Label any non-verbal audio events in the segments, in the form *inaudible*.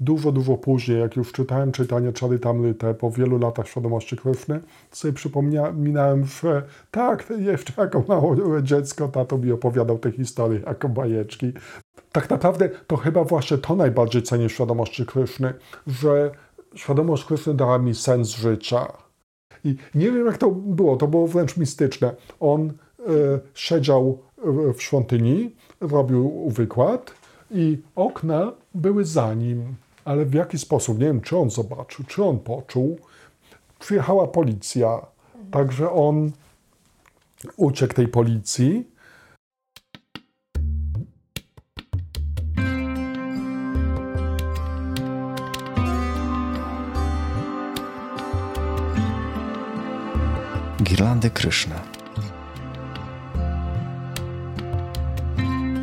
dużo, dużo później, jak już czytałem czytanie Czary Tamryte po wielu latach świadomości krywny, sobie przypominałem, że tak, jeszcze jako małe dziecko tato mi opowiadał te historie jako bajeczki. Tak naprawdę to chyba właśnie to najbardziej cenię świadomości Kryszny, że świadomość Kryszny dała mi sens życia. I nie wiem jak to było, to było wręcz mistyczne. On y, siedział w świątyni, robił wykład i okna były za nim, ale w jaki sposób, nie wiem, czy on zobaczył, czy on poczuł. Przyjechała policja, także on uciekł tej policji. Girlandy Kryszna.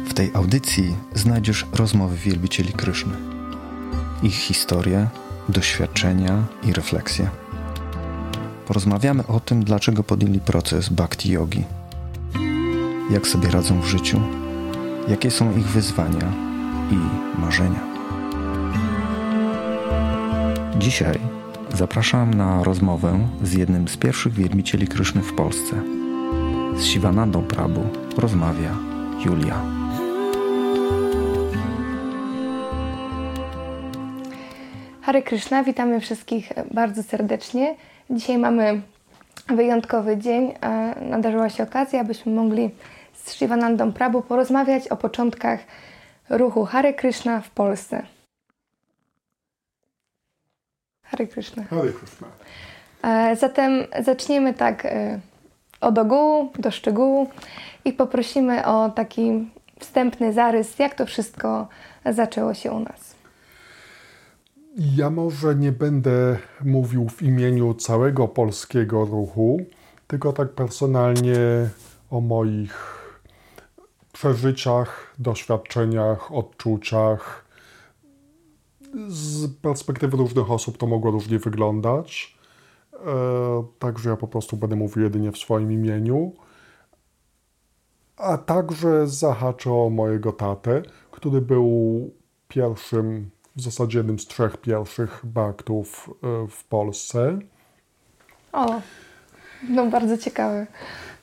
W tej audycji znajdziesz rozmowy wielbicieli Kryszny, ich historie, doświadczenia i refleksje. Porozmawiamy o tym, dlaczego podjęli proces bhakti yogi, jak sobie radzą w życiu, jakie są ich wyzwania i marzenia. Dzisiaj zapraszam na rozmowę z jednym z pierwszych wielbicieli Kryszny w Polsce. Z Siwanandą Prabhu rozmawia Julia. Hare Krishna, witamy wszystkich bardzo serdecznie. Dzisiaj mamy wyjątkowy dzień. Nadarzyła się okazja, abyśmy mogli z Shivanandą Prabhu porozmawiać o początkach ruchu Hare Krishna w Polsce. Hare Krishna. Hare Krishna. Zatem zaczniemy tak e, od ogółu do szczegółu i poprosimy o taki wstępny zarys, jak to wszystko zaczęło się u nas. Ja może nie będę mówił w imieniu całego polskiego ruchu, tylko tak personalnie o moich przeżyciach, doświadczeniach, odczuciach. Z perspektywy różnych osób to mogło różnie wyglądać. E, także ja po prostu będę mówił jedynie w swoim imieniu. A także zahaczę o mojego tatę, który był pierwszym w zasadzie jednym z trzech pierwszych baktów e, w Polsce. O, no bardzo ciekawe.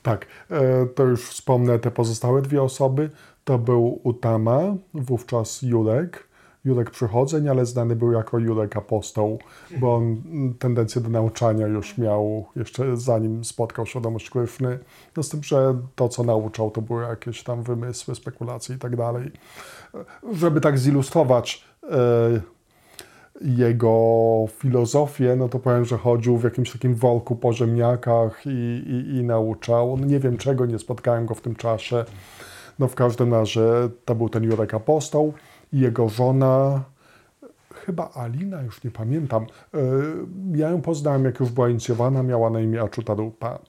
Tak, e, to już wspomnę te pozostałe dwie osoby. To był Utama, wówczas Jurek, Jurek Przychodzeń, ale znany był jako Jurek Apostoł, bo on tendencję do nauczania już miał jeszcze zanim spotkał świadomość Kryszny. No z tym, że to, co nauczał, to były jakieś tam wymysły, spekulacje i tak dalej. Żeby tak zilustrować E, jego filozofię, no to powiem, że chodził w jakimś takim worku po ziemniakach i, i, i nauczał. No nie wiem czego, nie spotkałem go w tym czasie. No w każdym razie to był ten Jurek Apostoł i jego żona, chyba Alina, już nie pamiętam. E, ja ją poznałem, jak już była inicjowana, miała na imię Aczutarupa.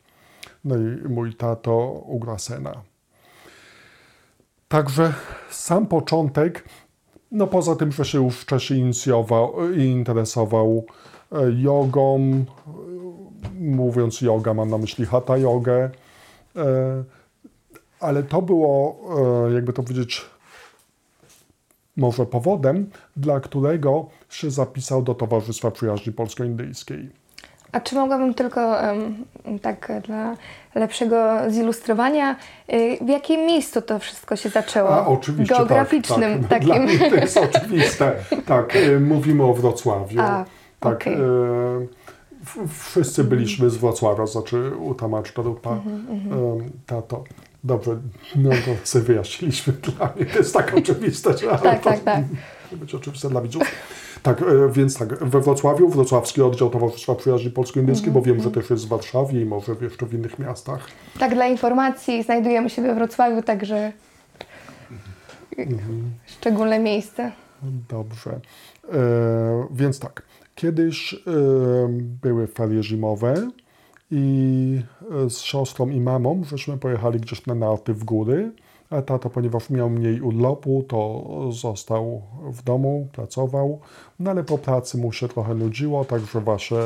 No i mój tato Ugrasena. Także sam początek no poza tym, że się już wcześniej inicjował interesował e, jogą, e, mówiąc yoga mam na myśli hatha jogę, e, ale to było, jakby to powiedzieć, może powodem, dla którego się zapisał do Towarzystwa Przyjaźni Polsko-Indyjskiej. A czy mogłabym tylko tak dla lepszego zilustrowania, y, w jakim miejscu to wszystko się zaczęło? A, oczywiście, tak, Geograficznym tak, tak. takim. Dla mnie to jest *laughs* oczywiste. Tak, y, mówimy o Wrocławiu. A, tak, okay. wszyscy byliśmy z Wrocławia, znaczy u Tamacz Torupa, mm -hmm. tato. Dobrze, no to sobie wyjaśniliśmy. *laughs* Dla mnie to jest tak oczywiste, że tak, tak, tak. być oczywiste dla widzów. Tak, e, więc tak, we Wrocławiu, wrocławski oddział Towarzystwa Przyjaźni Polsko-Indyjskiej, mm -hmm. bo wiem, że też jest w Warszawie i może jeszcze w innych miastach. Tak, dla informacji znajdujemy się we Wrocławiu, także mm -hmm. szczególne miejsce. Dobrze. E, więc tak, kiedyś e, były ferie zimowe i e, z siostrą i mamą żeśmy pojechali gdzieś na narty w góry a tato, ponieważ miał mniej urlopu, to został w domu, pracował, no ale po pracy mu się trochę nudziło, także właśnie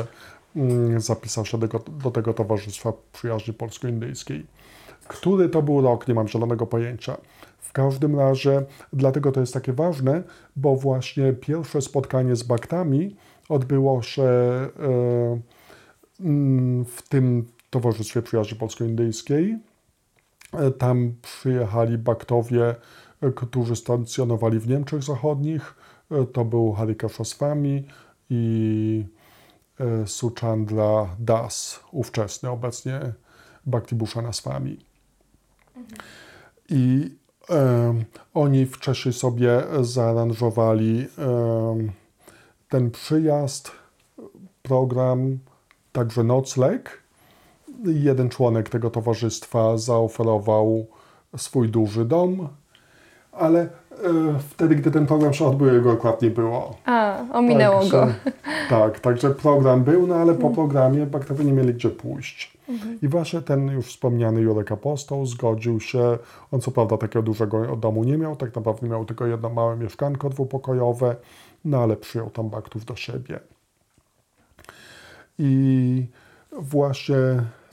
mm, zapisał się do, do tego Towarzystwa Przyjaźni Polsko-Indyjskiej. Który to był rok, nie mam zielonego pojęcia. W każdym razie, dlatego to jest takie ważne, bo właśnie pierwsze spotkanie z baktami odbyło się e, mm, w tym Towarzystwie Przyjaźni Polsko-Indyjskiej. E, tam przyjechali baktowie, e, którzy stacjonowali w Niemczech Zachodnich. To był Harika Szoswami i Suchandra Das, ówczesny, obecnie Bhakti Bhushana Swami. I oni wcześniej sobie zaaranżowali ten przyjazd, program, także nocleg. Jeden członek tego towarzystwa zaoferował swój duży dom, ale e, wtedy, gdy ten program się odbył, jego akurat nie było. A, ominęło także, go. *laughs* Tak, także program był, no ale po programie bakterie nie mieli gdzie pójść. Mhm. I właśnie ten już wspomniany Jurek Apostoł zgodził się, on co prawda takiego dużego domu nie miał, tak naprawdę miał tylko jedno małe mieszkanko dwupokojowe, no ale przyjął tam baktów do siebie. I właśnie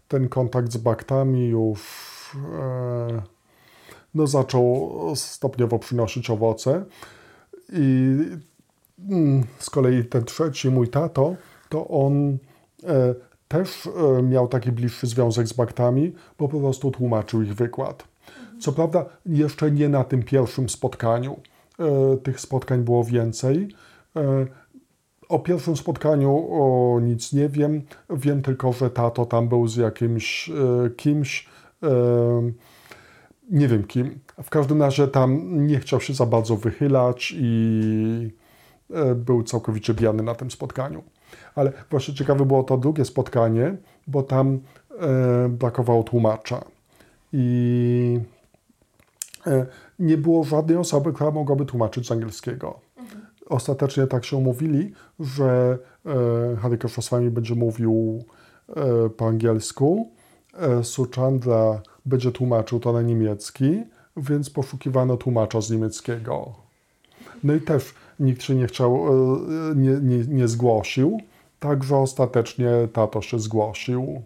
ten kontakt z baktami już e, no, zaczął stopniowo przynosić owoce. I mm, z kolei ten trzeci, mój tato, to on e, też e, miał taki bliższy związek z baktami, bo po prostu tłumaczył ich wykład. Co prawda, jeszcze nie na tym pierwszym spotkaniu. Tych spotkań było więcej. E, o pierwszym spotkaniu o nic nie wiem. Wiem tylko, że tato tam był z jakimś kimś. Nie wiem kim. W każdym razie tam nie chciał się za bardzo wychylać i był całkowicie pijany na tym spotkaniu. Ale właśnie ciekawe było to drugie spotkanie, bo tam e, brakowało tłumacza. I e, nie było żadnej osoby, która mogłaby tłumaczyć z angielskiego. Ostatecznie tak się umówili, że e, Harika Szoswami będzie mówił e, po angielsku, e, Suchandra będzie tłumaczył to na niemiecki, więc poszukiwano tłumacza z niemieckiego. No i też nikt się nie chciał, nie, nie, nie zgłosił. Także ostatecznie tato się zgłosił.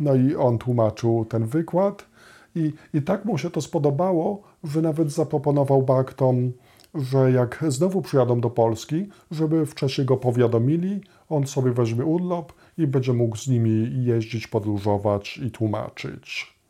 No i on tłumaczył ten wykład i, i tak mu się to spodobało, że nawet zaproponował Baktom, że jak znowu przyjadą do Polski, żeby wcześniej go powiadomili, on sobie weźmie urlop i będzie mógł z nimi jeździć, podróżować i tłumaczyć.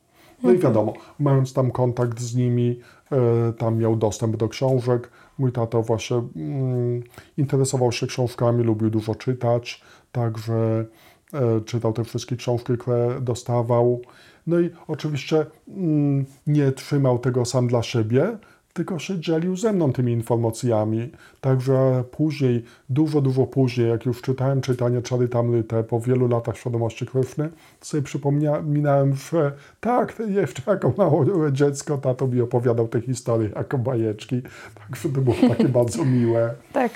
No i mhm. wiadomo, mając tam kontakt z nimi, e, tam miał dostęp do książek. Mój tato właśnie mm, interesował się książkami, lubił dużo czytać, także e, czytał te wszystkie książki, które dostawał. No i oczywiście mm, nie trzymał tego sam dla siebie, tylko się dzielił ze mną tymi informacjami. Także później, dużo, dużo później, jak już czytałem czytanie Charitamrita po wielu latach świadomości Kryszny, sobie przypominałem, że tak, jeszcze jako małe dziecko tato mi opowiadał te historie jako bajeczki. Także to było takie *laughs* bardzo miłe. Tak.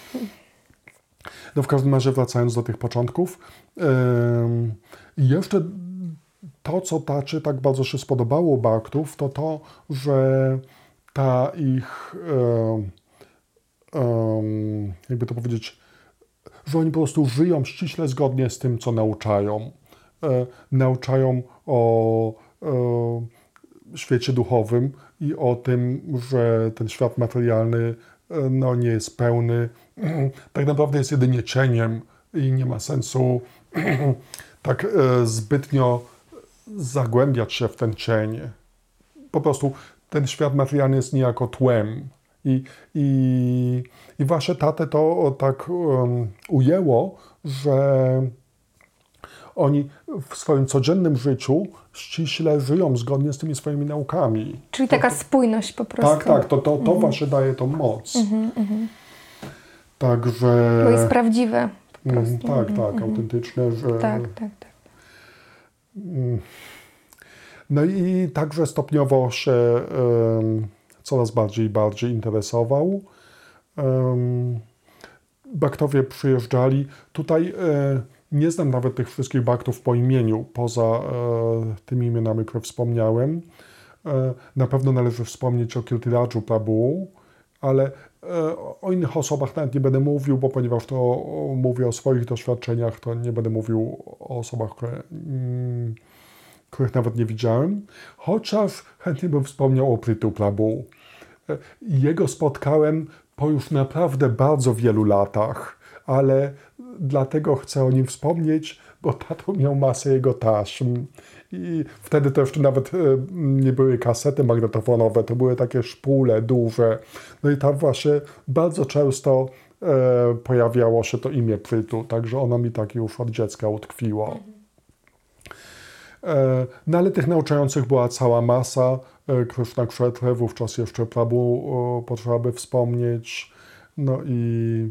No w każdym razie wracając do tych początków, yy, jeszcze to, co taczy tak bardzo się spodobało Baktów, to to, że ta ich, jakby to powiedzieć, że oni po prostu żyją ściśle zgodnie z tym, co nauczają. E, nauczają o e, świecie duchowym i o tym, że ten świat materialny e, no, nie jest pełny, *clears throat* tak naprawdę jest jedynie cieniem i nie ma sensu *clears throat* tak zbytnio zagłębiać się w ten cień. Po prostu ten świat materialny jest niejako tłem. I, i, i wasze tatę to tak um, ujęło, że oni w swoim codziennym życiu ściśle żyją zgodnie z tymi swoimi naukami. Czyli taka to, spójność po prostu. Tak, tak, to, to, to mhm. właśnie daje tą moc. Mhm, mhm. Także... To jest prawdziwe po mm, prostu. Tak, tak, mhm. autentyczne, że... Tak, tak, tak. No i także stopniowo się coraz bardziej i bardziej interesował. Baktowie przyjeżdżali. Tutaj e, nie znam nawet tych wszystkich baktów po imieniu, poza e, tymi imionami, które wspomniałem. E, na pewno należy wspomnieć o Kirtiradżu Prabhu, ale o innych osobach nawet nie będę mówił, bo ponieważ to mówię o swoich doświadczeniach, to nie będę mówił o osobach, które mm, których nawet nie widziałem, chociaż chętnie bym wspomniał o Pritu Prabhu. Jego spotkałem po już naprawdę bardzo wielu latach, ale dlatego chcę o nim wspomnieć, bo tato miał masę jego taśm. I wtedy to jeszcze nawet e, nie były kasety magnetofonowe, to były takie szpule duże. No i tam właśnie bardzo często e, pojawiało się to imię Prytu, także ono mi tak już od dziecka utkwiło. E, no ale tych nauczających była cała masa. E, Kryszna Kshetre, wówczas jeszcze Prabu e, potrzeba by wspomnieć. No i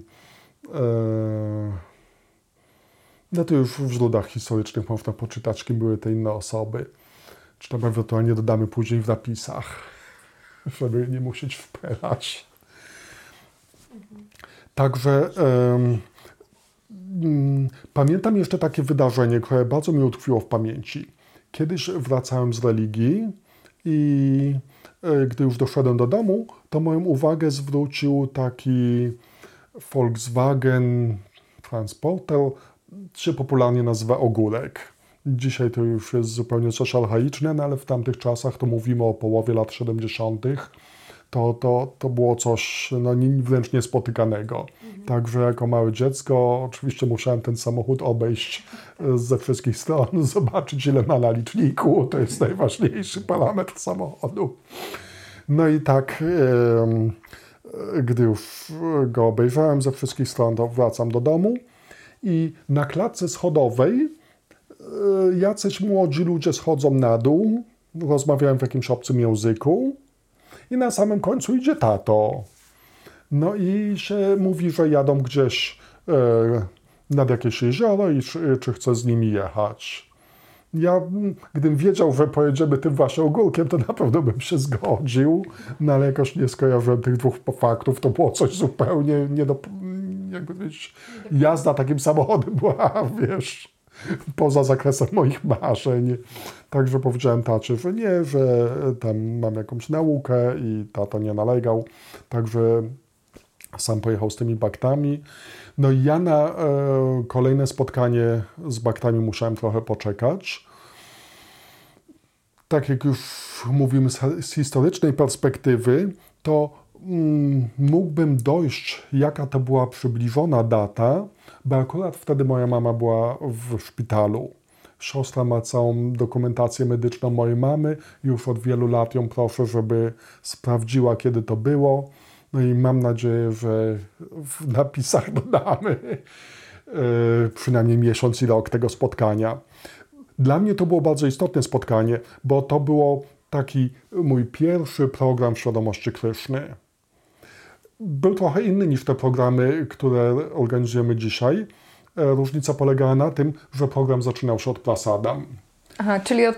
no to już w źródłach historycznych można poczytać, kim były te inne osoby. Czy tam ewentualnie dodamy później w napisach, *laughs* żeby nie musieć wpierać. Także um, pamiętam jeszcze takie wydarzenie, które bardzo mi utkwiło w pamięci. Kiedyś wracałem z religii i e, gdy już doszedłem do domu, to moją uwagę zwrócił taki Volkswagen Transporter, się popularnie nazywa ogórek. Dzisiaj to już jest zupełnie coś archaiczne, no ale w tamtych czasach, to mówimy o połowie lat 70., to, to, to było coś no, wręcz niespotykanego. Także jako małe dziecko oczywiście musiałem ten samochód obejść e, ze wszystkich stron, *laughs* zobaczyć ile ma na liczniku, to jest najważniejszy parametr samochodu. No i tak, e, gdy już go obejrzałem ze wszystkich stron, to wracam do domu i na klatce schodowej e, jacyś młodzi ludzie schodzą na dół, rozmawiają w jakimś obcym języku i na samym końcu idzie tato. No i się mówi, że jadą gdzieś e, nad jakieś jezioro i czy, czy chce z nimi jechać. Ja, gdybym wiedział, że pojedziemy tym właśnie ogórkiem, to na pewno bym się zgodził, no ale jakoś nie skojarzyłem tych dwóch faktów. To było coś zupełnie nie do, jakby powiedzieć, jazda takim samochodem była, *laughs* wiesz, poza zakresem moich marzeń. Także powiedziałem tacie, że nie, że tam mam jakąś naukę i tato nie nalegał. Także sam pojechał z tymi baktami. No i ja na e, kolejne spotkanie z baktami musiałem trochę poczekać. Tak jak już mówimy z, z historycznej perspektywy, to Mm, mógłbym dojść, jaka to była przybliżona data, bo akurat wtedy moja mama była w szpitalu. Siostra ma całą dokumentację medyczną mojej mamy. Już od wielu lat ją proszę, żeby sprawdziła, kiedy to było. No i mam nadzieję, że w napisach dodamy yy, przynajmniej miesiąc i rok tego spotkania. Dla mnie to było bardzo istotne spotkanie, bo to było taki mój pierwszy program świadomości Kryszny był trochę inny niż te programy, które organizujemy dzisiaj. E, różnica polegała na tym, że program zaczynał się od prasadam. Aha, czyli od,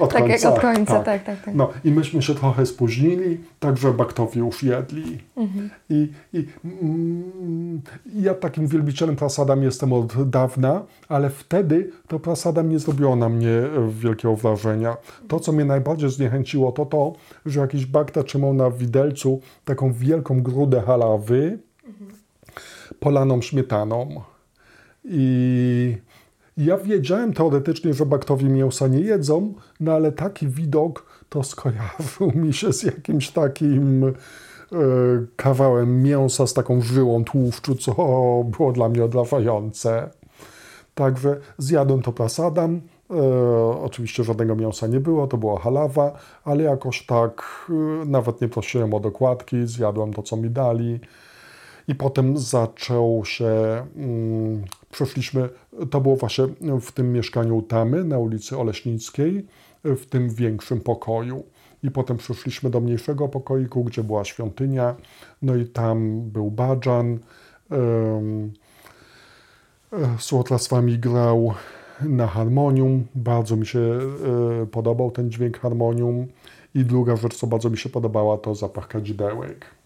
od tak końca, jak od końca, tak. tak, tak, tak. No i myśmy się trochę spóźnili, także baktowi już jedli. Mhm. I, i mm, ja takim wielbicielem prasadam jestem od dawna, ale wtedy to prasadam nie zrobiło na mnie e, wielkiego wrażenia. To, co mnie najbardziej zniechęciło, to to, że jakiś bakta trzymał na widelcu taką wielką grudę halawy mhm. polaną śmietaną. I ja wiedziałem teoretycznie, że baktowie mięsa nie jedzą, no ale taki widok to skojarzył *laughs* mi się z jakimś takim e, kawałem mięsa z taką żyłą tłuszczu, co *laughs* było dla mnie odrażające. Także zjadłem to prasadam. E, oczywiście żadnego mięsa nie było, to była halawa, ale jakoś tak e, nawet nie prosiłem o dokładki, zjadłem to, co mi dali. I potem zaczął się, mm, przeszliśmy, to było właśnie w tym mieszkaniu Tamy na ulicy Oleśnickiej, w tym większym pokoju. I potem przeszliśmy do mniejszego pokoiku, gdzie była świątynia, no i tam był badżan. Um, z wami grał na harmonium. Bardzo mi się e, podobał ten dźwięk harmonium. I druga rzecz, co bardzo mi się podobała, to zapach kadzidełek.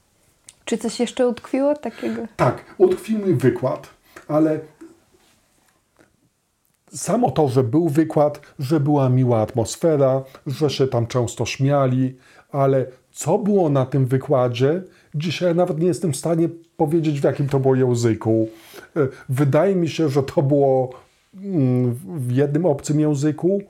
Czy coś jeszcze utkwiło takiego? Tak, utkwił mi wykład, ale samo to, że był wykład, że była miła atmosfera, że się tam często śmiali, ale co było na tym wykładzie, dzisiaj nawet nie jestem w stanie powiedzieć, w jakim to było języku. E, wydaje mi się, że to było mm, w jednym obcym języku,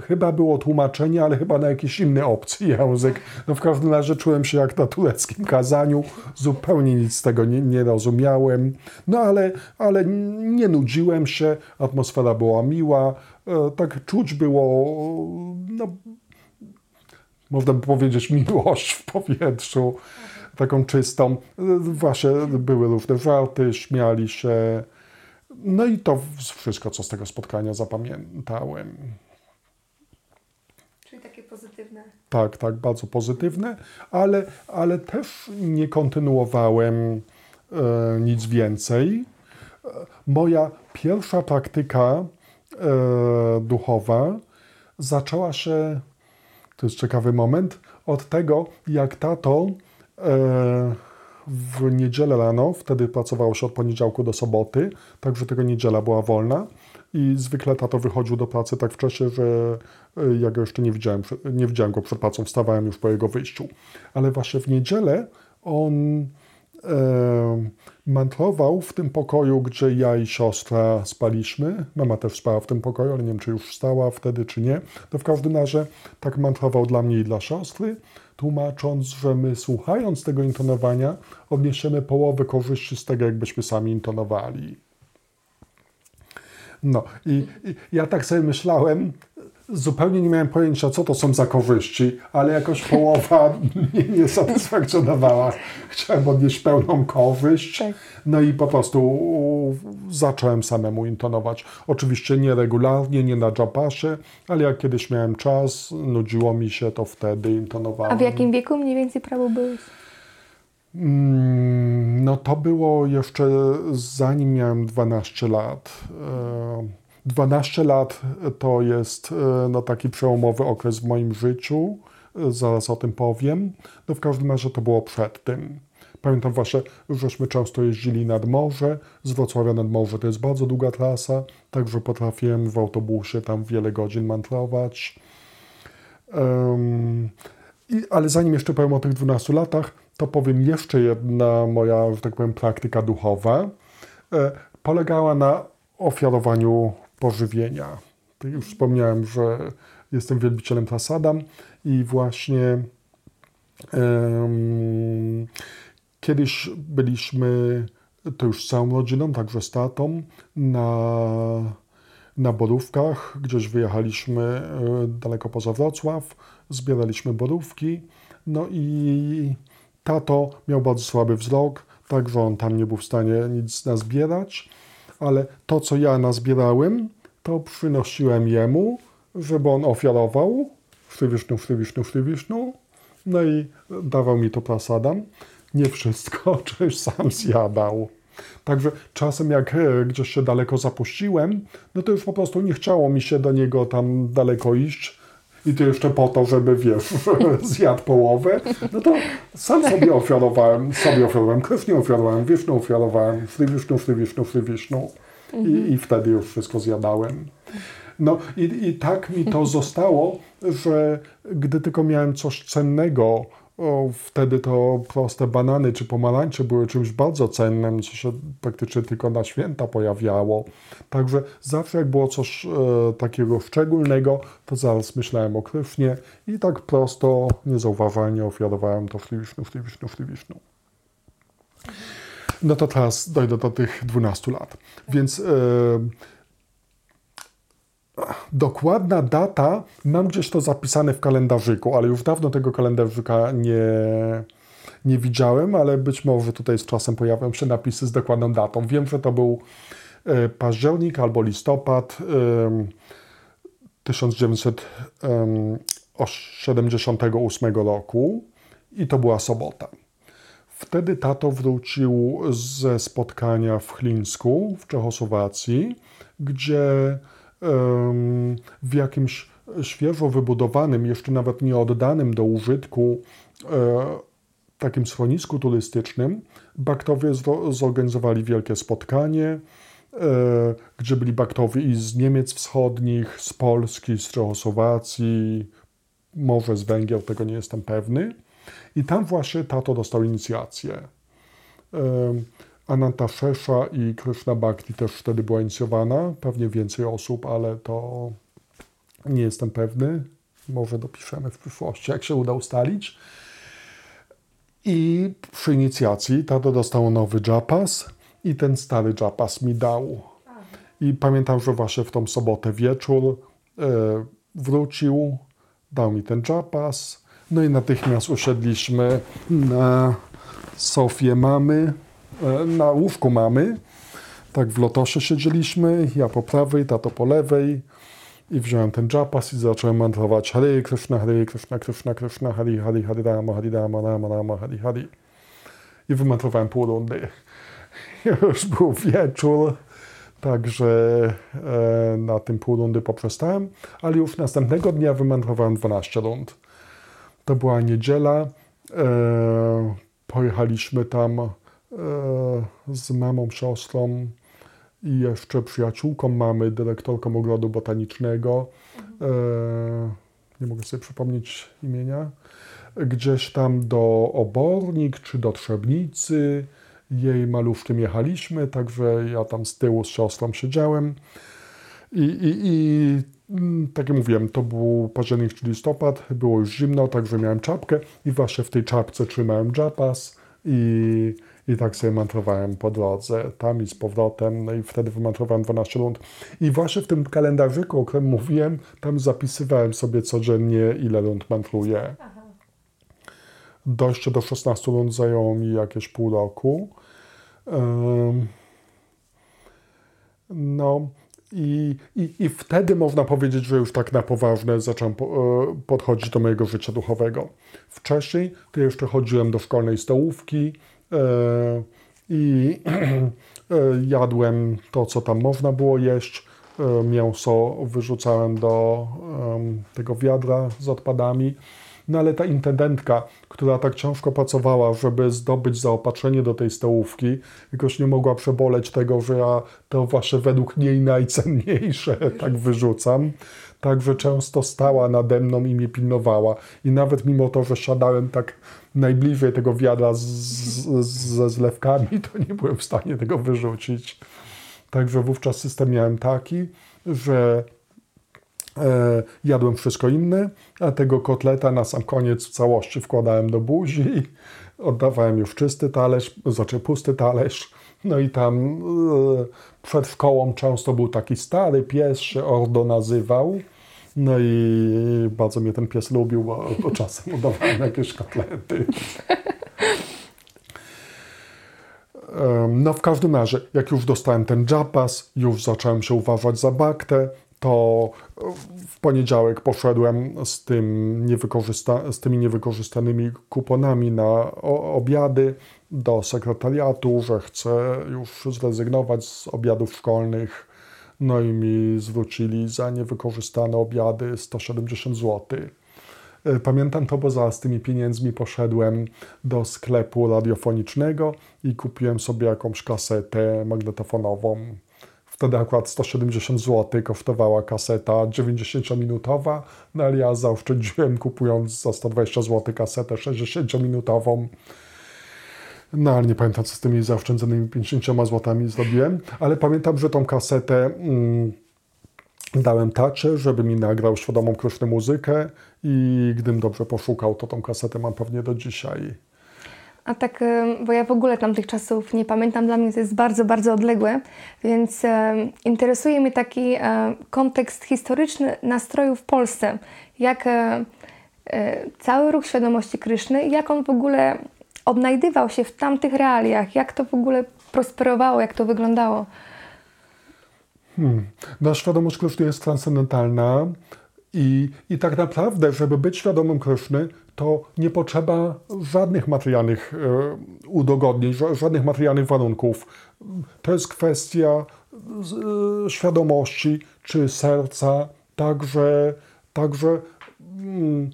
chyba było tłumaczenie, ale chyba na jakiś inny obcy język. No w każdym razie czułem się jak na tureckim kazaniu, zupełnie nic z tego nie, nie rozumiałem. No ale, ale nie nudziłem się, atmosfera była miła, e, tak czuć było, no, można by powiedzieć, miłość w powietrzu, taką czystą. Właśnie były różne żarty, śmiali się. No i to wszystko, co z tego spotkania zapamiętałem. Czyli takie pozytywne. Tak, tak, bardzo pozytywne, ale, ale też nie kontynuowałem e, nic więcej. E, moja pierwsza praktyka e, duchowa zaczęła się, to jest ciekawy moment, od tego, jak tato e, w niedzielę rano, wtedy pracowało się od poniedziałku do soboty, także tego niedziela była wolna i zwykle tato wychodził do pracy tak wcześnie, że ja go jeszcze nie widziałem, nie widziałem go przed pracą, wstawałem już po jego wyjściu. Ale właśnie w niedzielę on e, mantrował w tym pokoju, gdzie ja i siostra spaliśmy. Mama też spała w tym pokoju, ale nie wiem, czy już wstała wtedy, czy nie. To w każdym razie tak mantrował dla mnie i dla siostry tłumacząc, że my słuchając tego intonowania odniesiemy połowę korzyści z tego, jakbyśmy sami intonowali. No i, i ja tak sobie myślałem, zupełnie nie miałem pojęcia, co to są za korzyści, ale jakoś połowa *laughs* mnie nie satysfakcjonowała. Chciałem odnieść pełną korzyść. Tak. No i po prostu zacząłem samemu intonować. Oczywiście nie regularnie, nie na japasie, ale jak kiedyś miałem czas, nudziło mi się, to wtedy intonowałem. A w jakim wieku mniej więcej prawo byłeś? Mm, no to było jeszcze zanim miałem 12 lat. E, 12 lat to jest e, no, taki przełomowy okres w moim życiu, e, zaraz o tym powiem. No w każdym razie to było przed tym. Pamiętam właśnie, żeśmy często jeździli nad morze, z Wrocławia nad morze to jest bardzo długa trasa, także potrafiłem w autobusie tam wiele godzin mantrować. Um, i, ale zanim jeszcze powiem o tych 12 latach, to powiem jeszcze jedna moja, że tak powiem, praktyka duchowa. E, polegała na ofiarowaniu pożywienia. Tak już wspomniałem, że jestem wielbicielem Prasadam i właśnie um, kiedyś byliśmy, to już z całą rodziną, także z tatą, na, na borówkach. Gdzieś wyjechaliśmy e, daleko poza Wrocław, zbieraliśmy borówki. No i tato miał bardzo słaby wzrok, także on tam nie był w stanie nic nazbierać ale to, co ja nazbierałem, to przynosiłem jemu, żeby on ofiarował Szty Wisznu, Szty Wisznu, Szty Wisznu. No i dawał mi to prasadam. Nie wszystko, *laughs* czyś sam zjadał. Także czasem jak e, gdzieś się daleko zapuściłem, no to już po prostu nie chciało mi się do niego tam daleko iść. I to jeszcze po to, żeby wiesz, *laughs* zjadł połowę, no to sam sobie ofiarowałem, sobie ofiarowałem, krew nie ofiarowałem, wiszną ofiarowałem, Wisznu, Sri Wisznu. I, I wtedy już wszystko zjadałem. No i, i tak mi to *laughs* zostało, że gdy tylko miałem coś cennego, o, wtedy to proste banany czy pomarańcze były czymś bardzo cennym, co się praktycznie tylko na święta pojawiało. Także zawsze jak było coś e, takiego szczególnego, to zaraz myślałem o kryfnie i tak prosto, niezauważalnie ofiarowałem to w Wisznu, w Wisznu, w Wisznu. No to teraz dojdę do tych 12 lat. Więc e, dokładna data, mam gdzieś to zapisane w kalendarzyku, ale już dawno tego kalendarzyka nie, nie widziałem, ale być może tutaj z czasem pojawią się napisy z dokładną datą. Wiem, że to był e, październik albo listopad e, 1978 roku i to była sobota. Wtedy tato wrócił ze spotkania w Chlińsku w Czechosłowacji, gdzie w jakimś świeżo wybudowanym, jeszcze nawet nie oddanym do użytku e, takim schronisku turystycznym, Baktowie zorganizowali wielkie spotkanie, e, gdzie byli Baktowie i z Niemiec Wschodnich, z Polski, z Czechosłowacji, może z Węgier, tego nie jestem pewny. I tam właśnie tato dostał inicjację. Ananta Szesza i Krishna Bhakti też wtedy była inicjowana, pewnie więcej osób, ale to Nie jestem pewny. Może dopiszemy w przyszłości, jak się uda ustalić. I przy inicjacji tato dostał nowy japas i ten stary japas mi dał. I pamiętam, że właśnie w tą sobotę wieczór e, wrócił, dał mi ten japas. No i natychmiast usiedliśmy na sofie mamy, na łóżku mamy. Tak w lotosie siedzieliśmy, ja po prawej, tato po lewej. I wziąłem ten japas i zacząłem mantrować Hare Krishna, Hare Krishna, Krishna Krishna, Hari Hari Hari Rama, Hari Rama, Rama Rama, Hari Hari. I wymantrowałem pół rundy. *laughs* Już był wieczór, także e, na tym pół rundy poprzestałem, ale już następnego dnia wymantrowałem 12 rund. To była niedziela, e, pojechaliśmy tam e, z mamą, siostrą, i jeszcze przyjaciółką mamy, dyrektorką ogrodu botanicznego. E, nie mogę sobie przypomnieć imienia. Gdzieś tam do Obornik czy do Trzebnicy. Jej maluszkiem jechaliśmy, także ja tam z tyłu z siostrą siedziałem. I, i, i mm, tak jak mówiłem, to był październik czy listopad, było już zimno, także miałem czapkę i właśnie w tej czapce trzymałem japas i i tak sobie mantrowałem po drodze, tam i z powrotem, no i wtedy wymantrowałem 12 rund. I właśnie w tym kalendarzyku, o którym mówiłem, tam zapisywałem sobie codziennie, ile rund mantruję. Dojście do 16 rund zajęło mi jakieś pół roku. Um, no i, i, i wtedy można powiedzieć, że już tak na poważne zacząłem e, podchodzić do mojego życia duchowego. Wcześniej to jeszcze chodziłem do szkolnej stołówki, i *clears throat* e, jadłem to, co tam można było jeść. E, mięso wyrzucałem do tego wiadra z odpadami. No ale ta intendentka, która tak ciężko pracowała, żeby zdobyć zaopatrzenie do tej stołówki, jakoś nie mogła przeboleć tego, że ja to właśnie według niej najcenniejsze *laughs* tak wyrzucam. Także często stała nade mną i mnie pilnowała. I nawet mimo to, że siadałem tak najbliżej tego wiadra z, z, ze zlewkami, to nie byłem w stanie tego wyrzucić. Także wówczas system miałem taki, że e, jadłem wszystko inne, a tego kotleta na sam koniec w całości wkładałem do buzi, oddawałem już czysty talerz, znaczy pusty talerz, no i tam e, przed szkołą często był taki stary pies, się Ordo nazywał, no i bardzo mnie ten pies lubił, bo, bo czasem udawałem jakieś kotlety. No w każdym razie, jak już dostałem ten japas, już zacząłem się uważać za baktę, to w poniedziałek poszedłem z, tym niewykorzysta- z tymi niewykorzystanymi kuponami na obiady do sekretariatu, że chcę już zrezygnować z obiadów szkolnych no i mi zwrócili za niewykorzystane obiady 170 zł. E, pamiętam to, bo za z tymi pieniędzmi poszedłem do sklepu radiofonicznego i kupiłem sobie jakąś kasetę magnetofonową. Wtedy akurat 170 zł kosztowała kaseta 90-minutowa, no ale ja zaoszczędziłem kupując za 120 zł kasetę 60-minutową. No ale nie pamiętam, co z tymi zaoszczędzonymi 50 złotami zrobiłem, ale pamiętam, że tą kasetę mm, dałem taczy, żeby mi nagrał świadomą kruszną muzykę i gdybym dobrze poszukał, to tą kasetę mam pewnie do dzisiaj. A tak, bo ja w ogóle tamtych czasów nie pamiętam, dla mnie to jest bardzo, bardzo odległe, więc e, interesuje mnie taki e, kontekst historyczny nastroju w Polsce. Jak e cały ruch świadomości Kryszny, jak on w ogóle odnajdywał się w tamtych realiach? Jak to w ogóle prosperowało, jak to wyglądało? Hmm. No, świadomość Kryszny jest transcendentalna i, i tak naprawdę, żeby być świadomym Kryszny, to nie potrzeba żadnych materialnych e, udogodnień, żadnych materialnych warunków. To jest kwestia e, świadomości czy serca, także, także mm,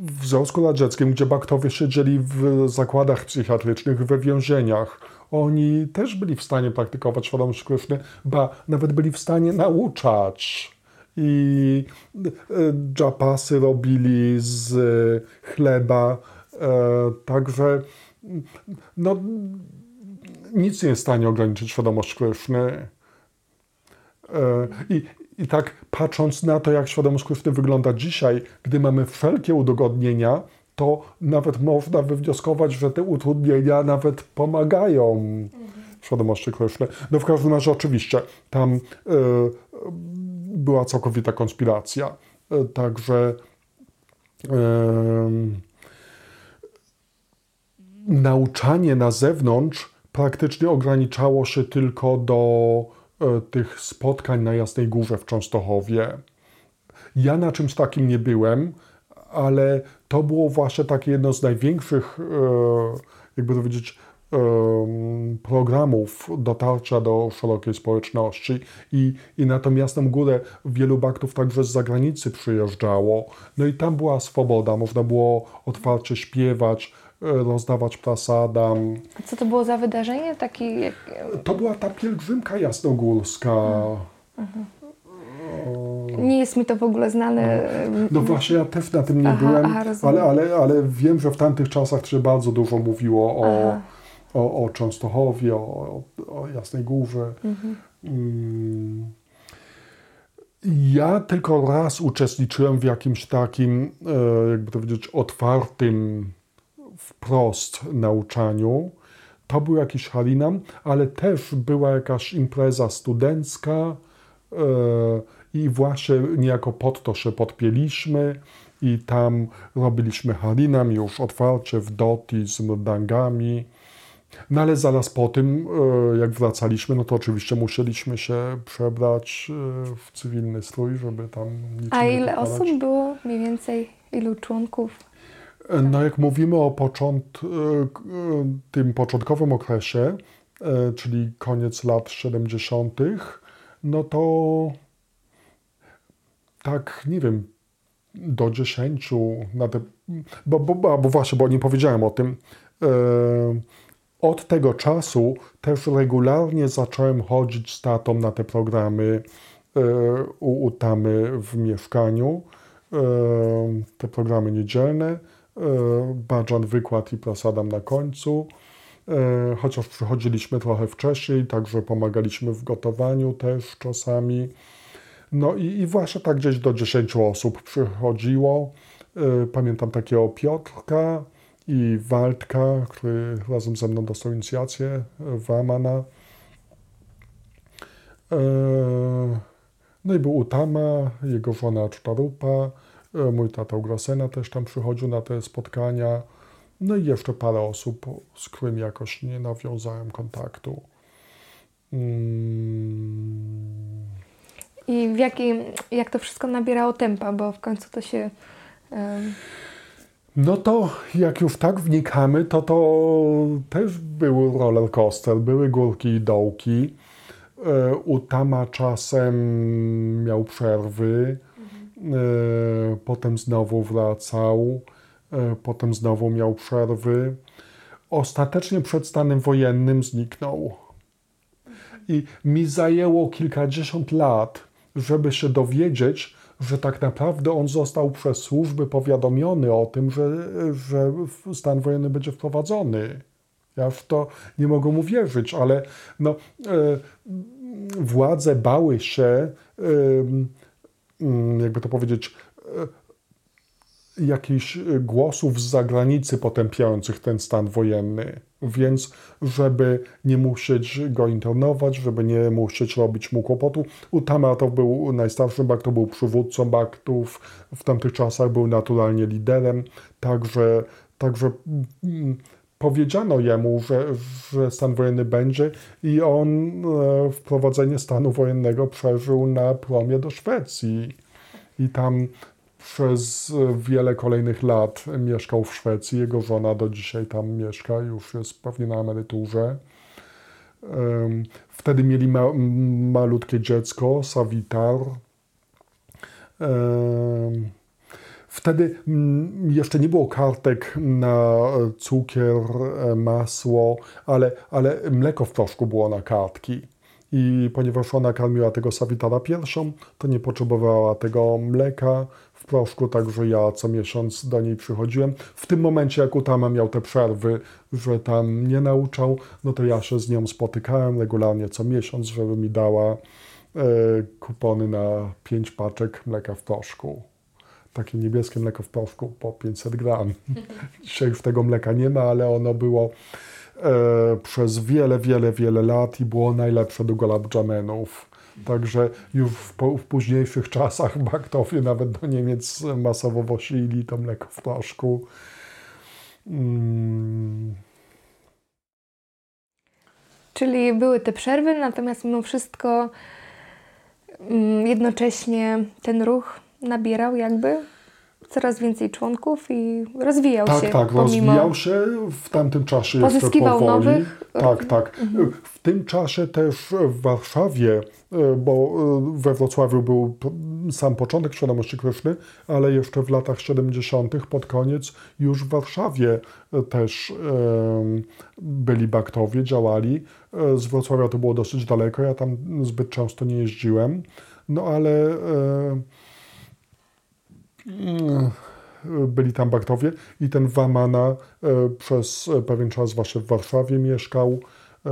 w Związku Radzieckim, gdzie baktowie siedzieli w zakładach psychiatrycznych, we więzieniach, oni też byli w stanie praktykować świadomość Kryszny, ba nawet byli w stanie nauczać. I e, dżapasy robili z chleba, e, także no, nic nie jest w stanie ograniczyć świadomość Kryszny. I, I tak patrząc na to, jak świadomość Kryszny wygląda dzisiaj, gdy mamy wszelkie udogodnienia, to nawet można wywnioskować, że te utrudnienia nawet pomagają mhm. świadomości Kryszny. No w każdym razie oczywiście tam y, była całkowita konspiracja. Y, także y, nauczanie na zewnątrz praktycznie ograniczało się tylko do tych spotkań na Jasnej Górze w Częstochowie. Ja na czymś takim nie byłem, ale to było właśnie takie jedno z największych, e, jakby to powiedzieć, e, programów dotarcia do szerokiej społeczności i, i na tą Jasną Górę wielu baktów także z zagranicy przyjeżdżało. No i tam była swoboda, można było otwarcie śpiewać, rozdawać prasadam. A co to było za wydarzenie? Taki, jak... To była ta pielgrzymka jasnogórska. Mhm. Nie jest mi to w ogóle znane. No, no właśnie, ja też na tym nie aha, byłem, aha, ale, ale, ale wiem, że w tamtych czasach się bardzo dużo mówiło o, o, o Częstochowie, o, o Jasnej Górze. Mhm. Mm. Ja tylko raz uczestniczyłem w jakimś takim, e, jakby to powiedzieć, otwartym wprost nauczaniu. To był jakiś harinam, ale też była jakaś impreza studencka yy, i właśnie niejako pod to się podpięliśmy i tam robiliśmy harinam już otwarcie w doti z mrdangami. No ale zaraz po tym, e, jak wracaliśmy, no to oczywiście musieliśmy się przebrać e, w cywilny strój, żeby tam nic A ile osób było mniej więcej? Ilu członków? No jak mówimy o począt, e, tym początkowym okresie, e, czyli koniec lat 70., no to tak, nie wiem, do 10 na te, bo, bo, bo właśnie, bo nie powiedziałem o tym. E, od tego czasu też regularnie zacząłem chodzić z tatą na te programy u, u Tamy w mieszkaniu, te programy niedzielne. E, Badżan wykład i prosadam na końcu. E, chociaż przychodziliśmy trochę wcześniej, także pomagaliśmy w gotowaniu też czasami. No i, i właśnie tak gdzieś do 10 osób przychodziło. E, pamiętam takiego Piotrka i Waldka, który razem ze mną dostał inicjację, Wamana. No i był Utama, jego żona Cztarupa, mój tata Grosena też tam przychodził na te spotkania. No i jeszcze parę osób, z którymi jakoś nie nawiązałem kontaktu. Mm. I w jakim, jak to wszystko nabierało tempa, bo w końcu to się. Um... No to jak już tak wnikamy, to to też był roller coaster, były górki i dołki. E, u Tama czasem miał przerwy E, potem znowu wracał, e, potem znowu miał przerwy. Ostatecznie przed stanem wojennym zniknął. I mi zajęło kilkadziesiąt lat, żeby się dowiedzieć, że tak naprawdę on został przez służby powiadomiony o tym, że, że stan wojenny będzie wprowadzony. Ja w to nie mogę mu wierzyć, ale no, e, władze bały się e, jakby to powiedzieć, e, jakichś głosów z zagranicy potępiających ten stan wojenny. Więc, żeby nie musieć go internować, żeby nie musieć robić mu kłopotu, Utama to był najstarszym Bak, był przywódcą Baktów, w tamtych czasach był naturalnie liderem, także, także mm, powiedziano jemu, że, że stan wojenny będzie i on e, wprowadzenie stanu wojennego przeżył na promie do Szwecji. I tam przez wiele kolejnych lat mieszkał w Szwecji. Jego żona do dzisiaj tam mieszka, już jest pewnie na emeryturze. Wtedy mieli ma malutkie dziecko, Savitar. Wtedy mm, jeszcze nie było kartek na cukier, e, masło, ale, ale mleko w proszku było na kartki. I ponieważ ona karmiła tego sawitara pierwszą, to nie potrzebowała tego mleka w proszku, także ja co miesiąc do niej przychodziłem. W tym momencie, jak Utama miał te przerwy, że tam nie nauczał, no to ja się z nią spotykałem regularnie co miesiąc, żeby mi dała kupony na 5 paczek mleka w proszku. Takie niebieskie mleko w proszku po 500 gram. *laughs* Dzisiaj już tego mleka nie ma, ale ono było e, przez wiele, wiele, wiele lat i było najlepsze do golabdżamenów. Także już w, w, późniejszych czasach baktowie nawet do Niemiec masowo wosili to mleko w proszku. Mm. Czyli były te przerwy, natomiast mimo wszystko mm, jednocześnie ten ruch nabierał jakby coraz więcej członków i rozwijał tak, się. Tak, tak, rozwijał się w tamtym czasie Pozyskiwał jeszcze powoli. nowych. Tak, tak. Mhm. W tym czasie też w Warszawie, e, bo e, we Wrocławiu był sam początek świadomości Kryszny, ale jeszcze w latach 70. pod koniec już w Warszawie e, też byli baktowie, działali. Z Wrocławia to było dosyć daleko, ja tam zbyt często nie jeździłem, no ale byli tam baktowie i ten Wamana e, przez pewien czas właśnie w Warszawie mieszkał, e,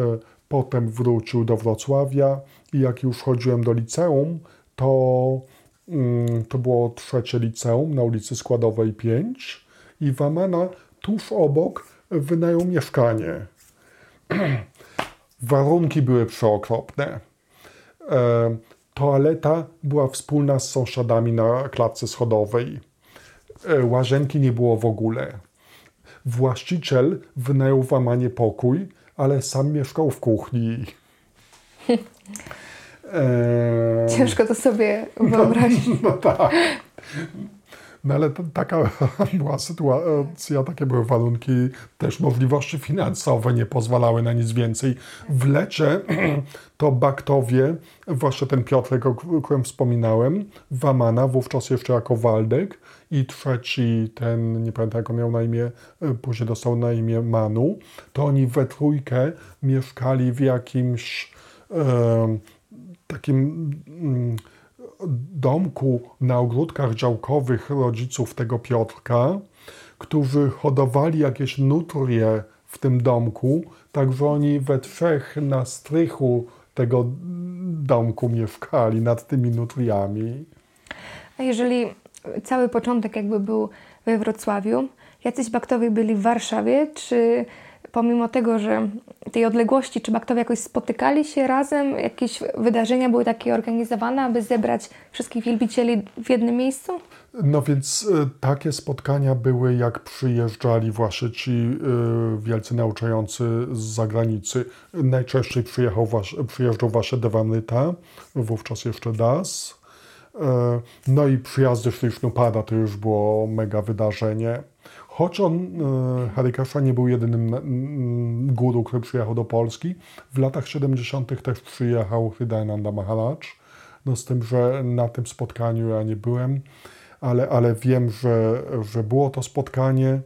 potem wrócił do Wrocławia i jak już chodziłem do liceum, to, mm, to było trzecie liceum na ulicy Składowej 5 i Wamana tuż obok wynajął mieszkanie. *clears throat* Warunki były przeokropne. Toaleta była wspólna z sąsiadami na klatce schodowej E, łazienki nie było w ogóle. Właściciel wynajął w Amanie pokój, ale sam mieszkał w kuchni. *laughs* Ciężko to sobie wyobrazić. No, no tak. No ale taka *laughs* była sytuacja, takie były warunki, też możliwości finansowe nie pozwalały na nic więcej. W lecie *clears throat* to Baktowie, właśnie ten Piotrek, o którym wspominałem, Wamana, wówczas jeszcze jako Waldek i trzeci, ten, nie pamiętam jak on miał na imię, później dostał na imię Manu, to oni we trójkę mieszkali w jakimś e, takim... Mm, domku na ogródkach działkowych rodziców tego Piotrka, którzy hodowali jakieś nutrie w tym domku, także oni we trzech na strychu tego domku mieszkali nad tymi nutriami. A jeżeli cały początek jakby był we Wrocławiu, jacyś baktowie byli w Warszawie, czy pomimo tego, że tej odległości, czy baktowie jakoś spotykali się razem, jakieś wydarzenia były takie organizowane, aby zebrać wszystkich wielbicieli w jednym miejscu? No więc y, takie spotkania były, jak przyjeżdżali właśnie ci y, wielcy nauczający z zagranicy. Najczęściej przyjechał, przyjeżdżał właśnie Dewanyta, wówczas jeszcze Das. Y, no i przyjazdy Szlisznupada to już było mega wydarzenie. Choć on, e, Harikasza, nie był jedynym guru, który przyjechał do Polski, w latach 70. też przyjechał Hridayananda Maharaj. No z tym, że na tym spotkaniu ja nie byłem, ale, ale wiem, że, że było to spotkanie.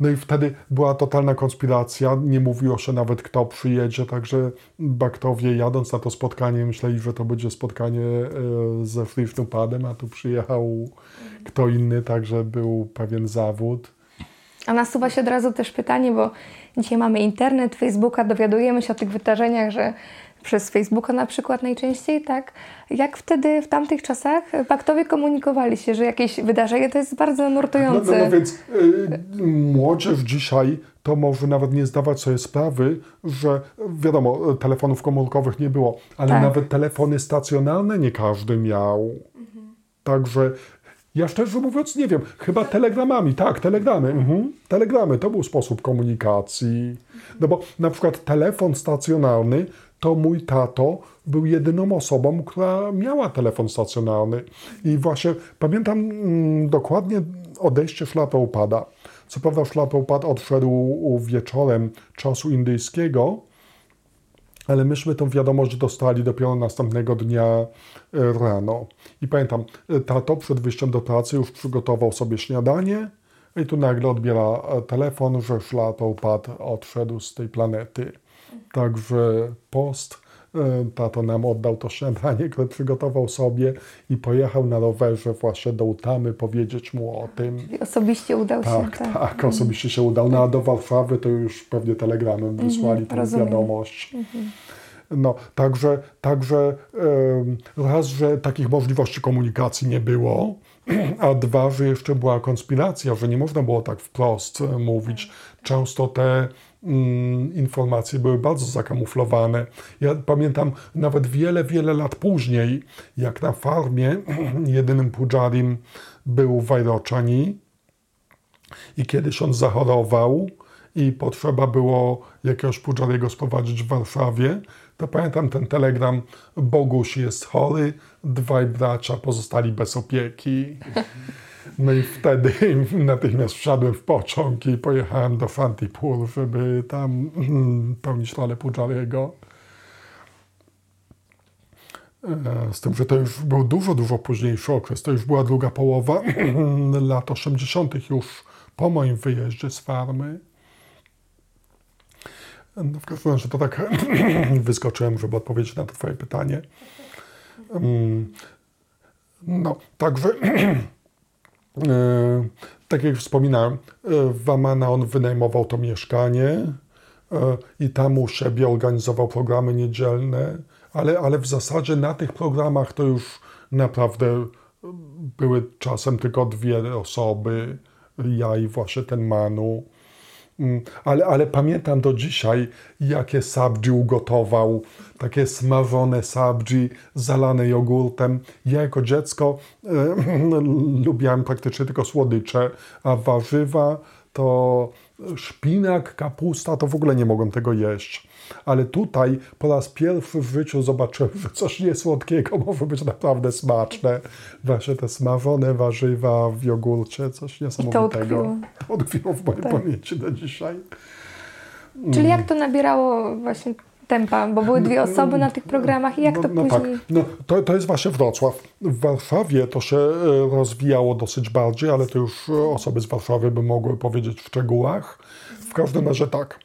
No i wtedy była totalna konspiracja, nie mówiło się nawet kto przyjedzie, także baktowie jadąc na to spotkanie myśleli, że to będzie spotkanie e, ze Frishnupadem, a tu przyjechał kto inny, także był pewien zawód. A nasuwa się od razu też pytanie, bo dzisiaj mamy internet, Facebooka, dowiadujemy się o tych wydarzeniach, że przez Facebooka na przykład najczęściej, tak? Jak wtedy, w tamtych czasach baktowie komunikowali się, że jakieś wydarzenie to jest bardzo nurtujące. No, no, no więc y, młodzież dzisiaj to może nawet nie zdawać sobie sprawy, że wiadomo, telefonów komórkowych nie było, ale tak. nawet telefony stacjonarne nie każdy miał. Mhm. Także ja szczerze mówiąc nie wiem, chyba telegramami, tak, telegramy. Mhm. Telegramy to był sposób komunikacji. No bo na przykład telefon stacjonarny to mój tato był jedyną osobą, która miała telefon stacjonarny. I właśnie pamiętam mm, dokładnie odejście szlapeupada. Co prawda szlapeupad odszedł wieczorem czasu indyjskiego, ale myśmy tą wiadomość dostali dopiero następnego dnia e, rano. I pamiętam, e, tato przed wyjściem do pracy już przygotował sobie śniadanie i tu nagle odbiera e, telefon, że szlatoupad odszedł z tej planety. Także post tato nam oddał to śniadanie, które przygotował sobie i pojechał na rowerze właśnie do Utamy powiedzieć mu o tym. Czyli osobiście udał tak, się. Tak, tak, osobiście się udał. No a do Warszawy to już pewnie telegramem wysłali -hmm, tę wiadomość. -hmm. No, także, także raz, że takich możliwości komunikacji nie było, *clears throat* a dwa, że jeszcze była konspiracja, że nie można było tak wprost e, mówić. Często te mm, informacje były bardzo zakamuflowane. Ja pamiętam nawet wiele, wiele lat później, jak na farmie *clears throat* jedynym pujarim był Wajroczani i kiedyś on zachorował i potrzeba było jakiegoś pudżariego sprowadzić w Warszawie, to pamiętam ten telegram, Boguś jest chory, dwaj bracia pozostali bez opieki. *laughs* No i wtedy *laughs* natychmiast wsiadłem w pociąg i pojechałem do Fantipur, żeby tam mm, pełnić rolę Pudżariego. E, z tym, że to już był dużo, dużo późniejszy okres. To już była druga połowa *clears throat* lat 80. już po moim wyjeździe z farmy. No w każdym razie to tak *clears throat* wyskoczyłem, żeby odpowiedzieć na to Twoje pytanie. Mm, no, także *clears throat* e, tak jak wspominałem, e, w Amana on wynajmował to mieszkanie e, i tam u siebie organizował programy niedzielne, ale, ale w zasadzie na tych programach to już naprawdę były czasem tylko dwie osoby, ja i właśnie ten Manu. Mm, ale, ale pamiętam do dzisiaj, jakie sabji ugotował, takie smażone sabji zalane jogurtem. Ja jako dziecko e, *clears throat* lubiłem praktycznie tylko słodycze, a warzywa to szpinak, kapusta, to w ogóle nie mogłem tego jeść. Ale tutaj po raz pierwszy w życiu zobaczyłem, że *laughs* coś niesłodkiego może być naprawdę smaczne. Właśnie te smażone warzywa w jogurcie, coś niesamowitego. Odkwiło w mojej tak. pamięci do dzisiaj. Czyli jak to nabierało właśnie tempa, bo były dwie osoby na tych programach i jak no, to no później... Tak. No, to, to jest właśnie Wrocław. W Warszawie to się e, rozwijało dosyć bardziej, ale to już osoby z Warszawy by mogły powiedzieć w szczegółach. W każdym razie tak.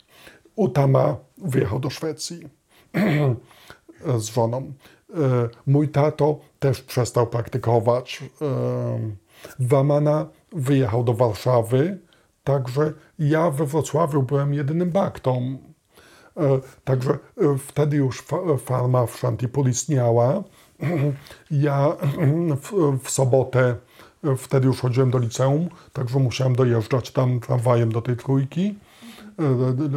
Utama wyjechał do Szwecji *clears throat* z żoną. E, mój tato też przestał praktykować. Wamana e, wyjechał do Warszawy, także ja we Wrocławiu byłem jedynym baktą. E, także wtedy już farma w Szantipol istniała. *clears throat* Ja *clears throat* w, w sobotę wtedy już chodziłem do liceum, także musiałem dojeżdżać tam tramwajem do tej trójki.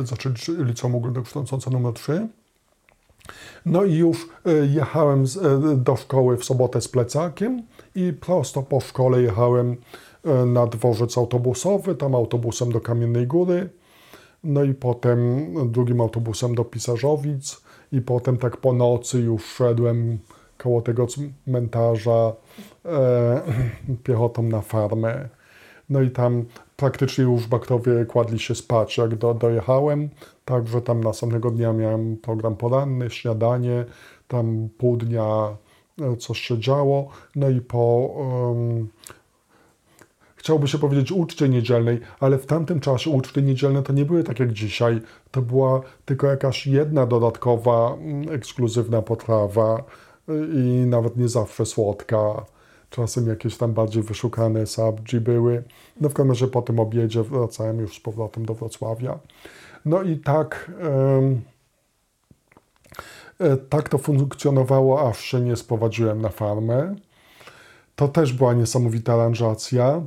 Znaczy liceum ogólnokształcące numer 3. No i już e, jechałem e, do szkoły w sobotę z plecakiem i prosto po szkole jechałem na dworzec autobusowy, tam autobusem do Kamiennej Góry, no i potem drugim autobusem do Pisarzowic i potem tak po nocy już szedłem koło tego cmentarza e, *clears throat* piechotą na farmę. No i tam praktycznie już baktowie kładli się spać, jak do, dojechałem. Także tam następnego dnia miałem program poranny, śniadanie, tam pół dnia e, coś się działo. No i po um, chciałoby się powiedzieć uczcie niedzielnej, ale w tamtym czasie uczty niedzielne to nie były tak jak dzisiaj. To była tylko jakaś jedna dodatkowa, mm, ekskluzywna potrawa e, i nawet nie zawsze słodka czasem jakieś tam bardziej wyszukane sabji były. No w każdym razie po tym obiedzie wracałem już z powrotem do Wrocławia. No i tak, e, tak to funkcjonowało, aż się nie sprowadziłem na farmę. To też była niesamowita aranżacja.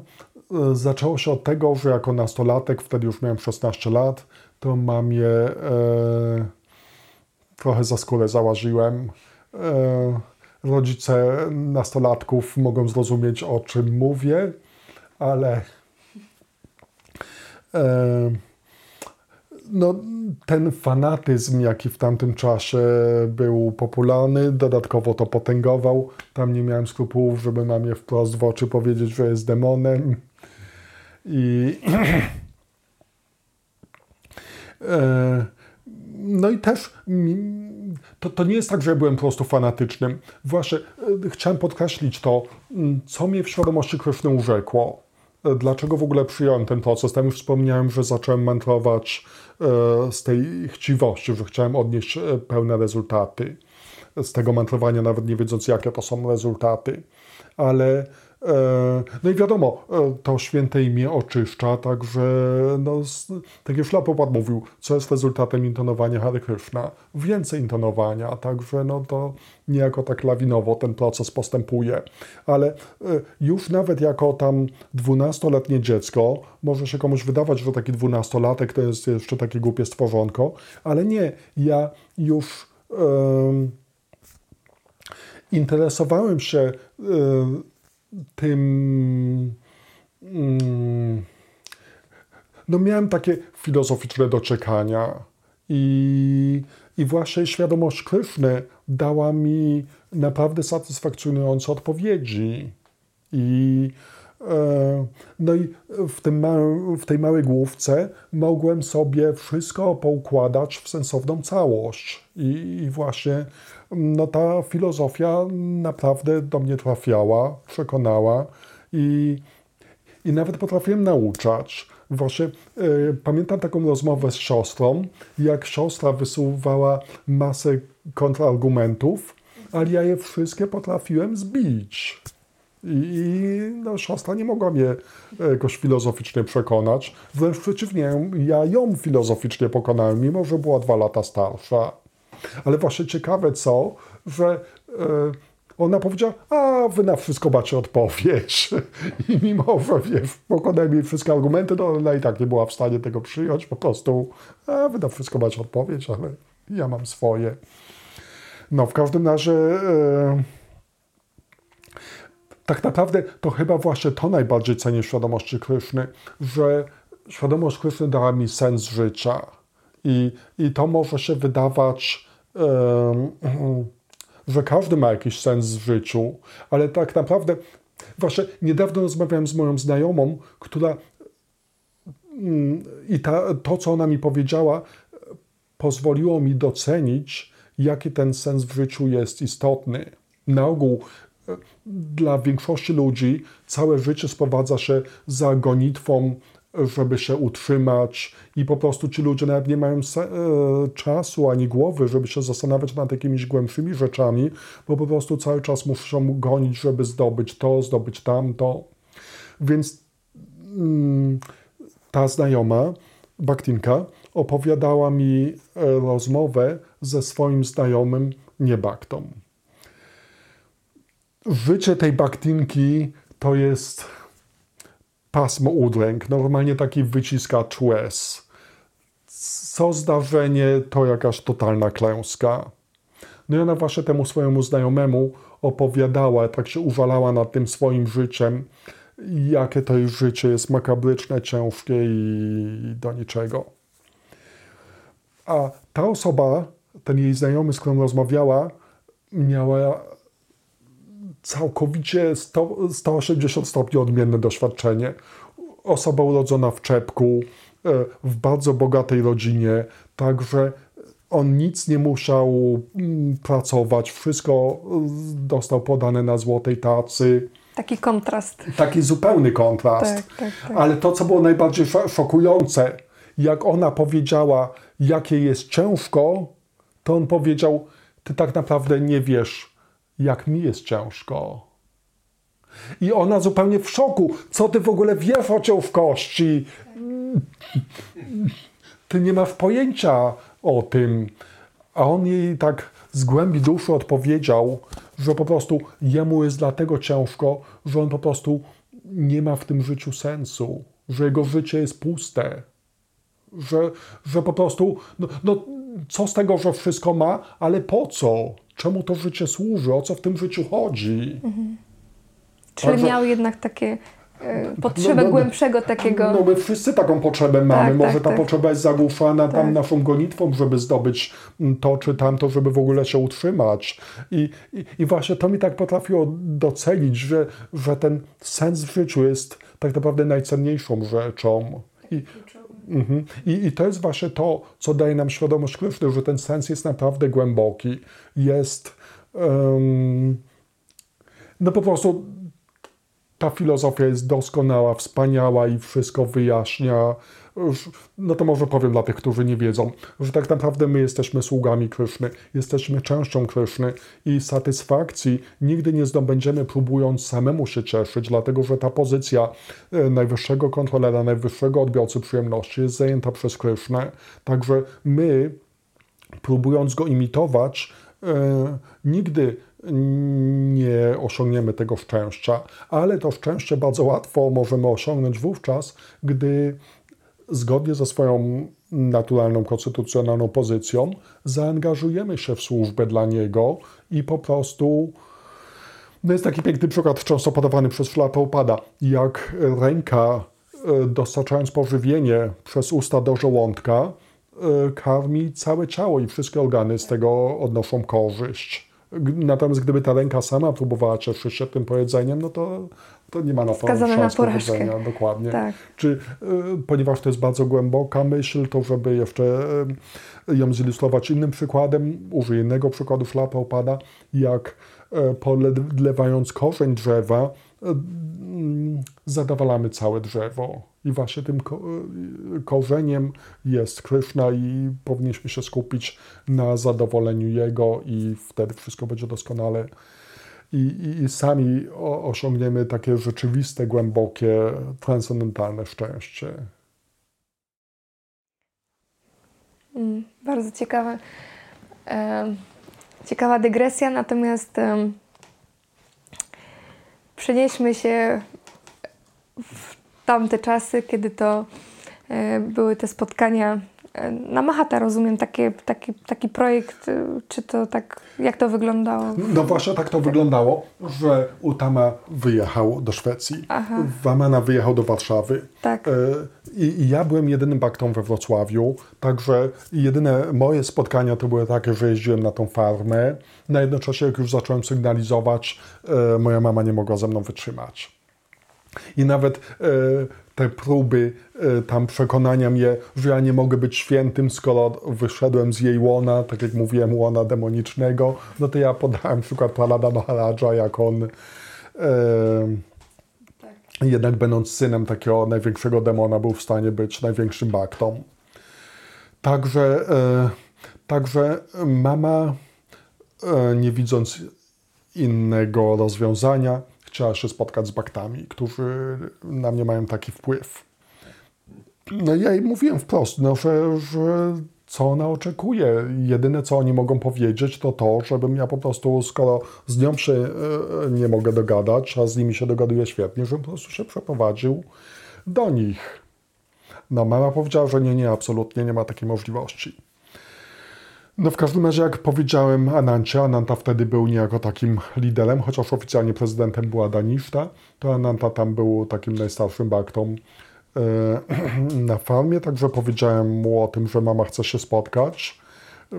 E, zaczęło się od tego, że jako nastolatek, wtedy już miałem 16 lat, to mamie e, trochę za skórę załażyłem. E, rodzice nastolatków mogą zrozumieć, o czym mówię, ale e, no, ten fanatyzm, jaki w tamtym czasie był popularny, dodatkowo to potęgował. Tam nie miałem skrupułów, żeby mamie wprost w oczy powiedzieć, że jest demonem. I *clears throat* e, no i też to, to nie jest tak, że ja byłem po prostu fanatycznym. Właśnie e, chciałem podkreślić to, mm, co mnie w świadomości Kryszny urzekło. E, dlaczego w ogóle przyjąłem ten proces? Tam już wspomniałem, że zacząłem mantrować e, z tej chciwości, że chciałem odnieść pełne rezultaty. z tego mantrowania, nawet nie wiedząc, jakie to są rezultaty. Ale no i wiadomo, e, to święte imię oczyszcza, także no, tak jak Szlapopad mówił, co jest rezultatem intonowania Hare Krishna? Więcej intonowania, także no to niejako tak lawinowo ten proces postępuje. Ale e, już nawet jako tam dwunastoletnie dziecko, może się komuś wydawać, że taki dwunastolatek to jest jeszcze takie głupie stworzonko, ale nie, ja już interesowałem się tym. Mm, no, miałem takie filozoficzne doczekania. I, i właśnie świadomość Kryszny dała mi naprawdę satysfakcjonujące odpowiedzi. I, e, no i w, tym małym, w tej małej główce mogłem sobie wszystko poukładać w sensowną całość. I, i właśnie no ta filozofia naprawdę do mnie trafiała, przekonała i, i nawet potrafiłem nauczać. Właśnie y, pamiętam taką rozmowę z siostrą, jak siostra wysuwała masę kontrargumentów, ale ja je wszystkie potrafiłem zbić. I no, siostra nie mogła mnie jakoś filozoficznie przekonać. Wręcz przeciwnie, ja ją filozoficznie pokonałem, mimo że była dwa lata starsza. Ale właśnie ciekawe co, że e, ona powiedziała, a wy na wszystko macie odpowiedź. *laughs* I mimo, że wiesz, pokonałem jej wszystkie argumenty, to ona i tak nie była w stanie tego przyjąć. Po prostu, a wy na wszystko macie odpowiedź, ale ja mam swoje. No, w każdym razie... E, tak naprawdę to chyba właśnie to najbardziej cenię świadomości Kryszny, że świadomość Kryszny dała mi sens życia. I, i to może się wydawać *clears throat* że każdy ma jakiś sens w życiu, ale tak naprawdę, właśnie niedawno rozmawiałem z moją znajomą, która mm, i ta, to, co ona mi powiedziała, pozwoliło mi docenić, jaki ten sens w życiu jest istotny. Na ogół e, dla większości ludzi całe życie sprowadza się za gonitwą żeby się utrzymać i po prostu ci ludzie nawet nie mają e, czasu ani głowy, żeby się zastanawiać nad jakimiś głębszymi rzeczami, bo po prostu cały czas muszą gonić, żeby zdobyć to, zdobyć tamto. Więc mm, ta znajoma, Baktinka, opowiadała mi e, rozmowę ze swoim znajomym niebaktą. Życie tej Baktinki to jest pasmo udręk, normalnie taki wyciskacz łez. Co zdarzenie, to jakaś totalna klęska. No i ona właśnie temu swojemu znajomemu opowiadała, tak się użalała nad tym swoim życiem, jakie to jej życie jest makabryczne, ciężkie i do niczego. A ta osoba, ten jej znajomy, z którą rozmawiała, miała całkowicie 100, 180 stopni odmienne doświadczenie. Osoba urodzona w czepku, e, w bardzo bogatej rodzinie, także on nic nie musiał mm, pracować, wszystko e, dostał podane na złotej tacy. Taki kontrast. Taki zupełny kontrast. Tak, tak, tak. Ale to, co było najbardziej szokujące, jak ona powiedziała, jakie jest ciężko, to on powiedział: Ty tak naprawdę nie wiesz, jak mi jest ciężko. I ona zupełnie w szoku. Co ty w ogóle wiesz o ciężkości? Ty nie masz pojęcia o tym. A on jej tak z głębi duszy odpowiedział, że po prostu jemu jest dlatego ciężko, że on po prostu nie ma w tym życiu sensu, że jego życie jest puste, że, że po prostu, no, no co z tego, że wszystko ma, ale po co? Czemu to życie służy, o co w tym życiu chodzi. Mhm. Czyli Także, miał jednak takie e, potrzebę no, no, głębszego takiego. No my wszyscy taką potrzebę mamy. Tak, Może tak, ta tak. potrzeba jest zagłuszana tam tak. naszą gonitwą, żeby zdobyć to czy tamto, żeby w ogóle się utrzymać. I, i, i właśnie to mi tak potrafiło docenić, że, że ten sens w życiu jest tak naprawdę najcenniejszą rzeczą. I, Mhm. I, I to jest właśnie to, co daje nam świadomość Kryszny, że ten sens jest naprawdę głęboki. Jest. Um, no po prostu ta filozofia jest doskonała, wspaniała i wszystko wyjaśnia. No to może powiem dla tych, którzy nie wiedzą, że tak naprawdę my jesteśmy sługami Kryszny, jesteśmy częścią Kryszny i satysfakcji nigdy nie zdobędziemy próbując samemu się cieszyć, dlatego że ta pozycja e, najwyższego kontrolera, najwyższego odbiorcy przyjemności jest zajęta przez Krysznę. Także my, próbując go imitować, e, nigdy nie osiągniemy tego szczęścia, ale to szczęście bardzo łatwo możemy osiągnąć wówczas, gdy zgodnie ze swoją naturalną, konstytucjonalną pozycją zaangażujemy się w służbę dla niego i po prostu. No jest taki piękny przykład, często podawany przez Flapopada, jak ręka e, dostarczając pożywienie przez usta do żołądka, e, karmi całe ciało i wszystkie organy z tego odnoszą korzyść. Natomiast gdyby ta ręka sama próbowała cieszyć się tym pojedzeniem, no to, to nie ma na to Skazane szans na porażkę. Dokładnie. Tak. Czy, y, ponieważ to jest bardzo głęboka myśl, to żeby jeszcze y, ją zilustrować innym przykładem, użyję innego przykładu szlapa opada, jak y, podlewając korzeń drzewa, zadawalamy całe drzewo. I właśnie tym korzeniem jest Kryszna i powinniśmy się skupić na zadowoleniu Jego i wtedy wszystko będzie doskonale. I, i sami osiągniemy takie rzeczywiste, głębokie, transcendentalne szczęście. Mm, bardzo ciekawe. Ciekawa dygresja, natomiast przenieśmy się w tamte czasy, kiedy to e, były te spotkania na Mahata, rozumiem, takie, taki, taki projekt, e, czy to tak, jak to wyglądało? No właśnie tak to wyglądało, że Utama wyjechał do Szwecji, Aha. Wamana wyjechał do Warszawy. Tak. I, I, ja byłem jedynym baktą we Wrocławiu, także jedyne moje spotkania to były takie, że jeździłem na tą farmę. Na jednocześnie, jak już zacząłem sygnalizować, moja mama nie mogła ze mną wytrzymać. I nawet e, te próby e, tam przekonania mnie, że ja nie mogę być świętym, skoro wyszedłem z jej łona, tak jak mówiłem, łona demonicznego, no to ja podałem przykład Pralada Maharaja, jak on e, tak. jednak będąc synem takiego największego demona był w stanie być największym baktą. Także, e, także mama, e, nie widząc innego rozwiązania, chciała się spotkać z baktami, którzy na mnie mają taki wpływ. No ja jej mówiłem wprost, no, że, że co ona oczekuje. Jedyne, co oni mogą powiedzieć, to to, żebym ja po prostu, skoro z nią się e, nie mogę dogadać, a z nimi się dogaduję świetnie, żebym po prostu się przeprowadził do nich. No mama powiedziała, że nie, nie, absolutnie nie ma takiej możliwości. No w każdym razie, jak powiedziałem Anancie, Ananta wtedy był niejako takim liderem, chociaż oficjalnie prezydentem była Daniszta, to Ananta tam był takim najstarszym baktą e, *clears throat* na farmie, także powiedziałem mu o tym, że mama chce się spotkać.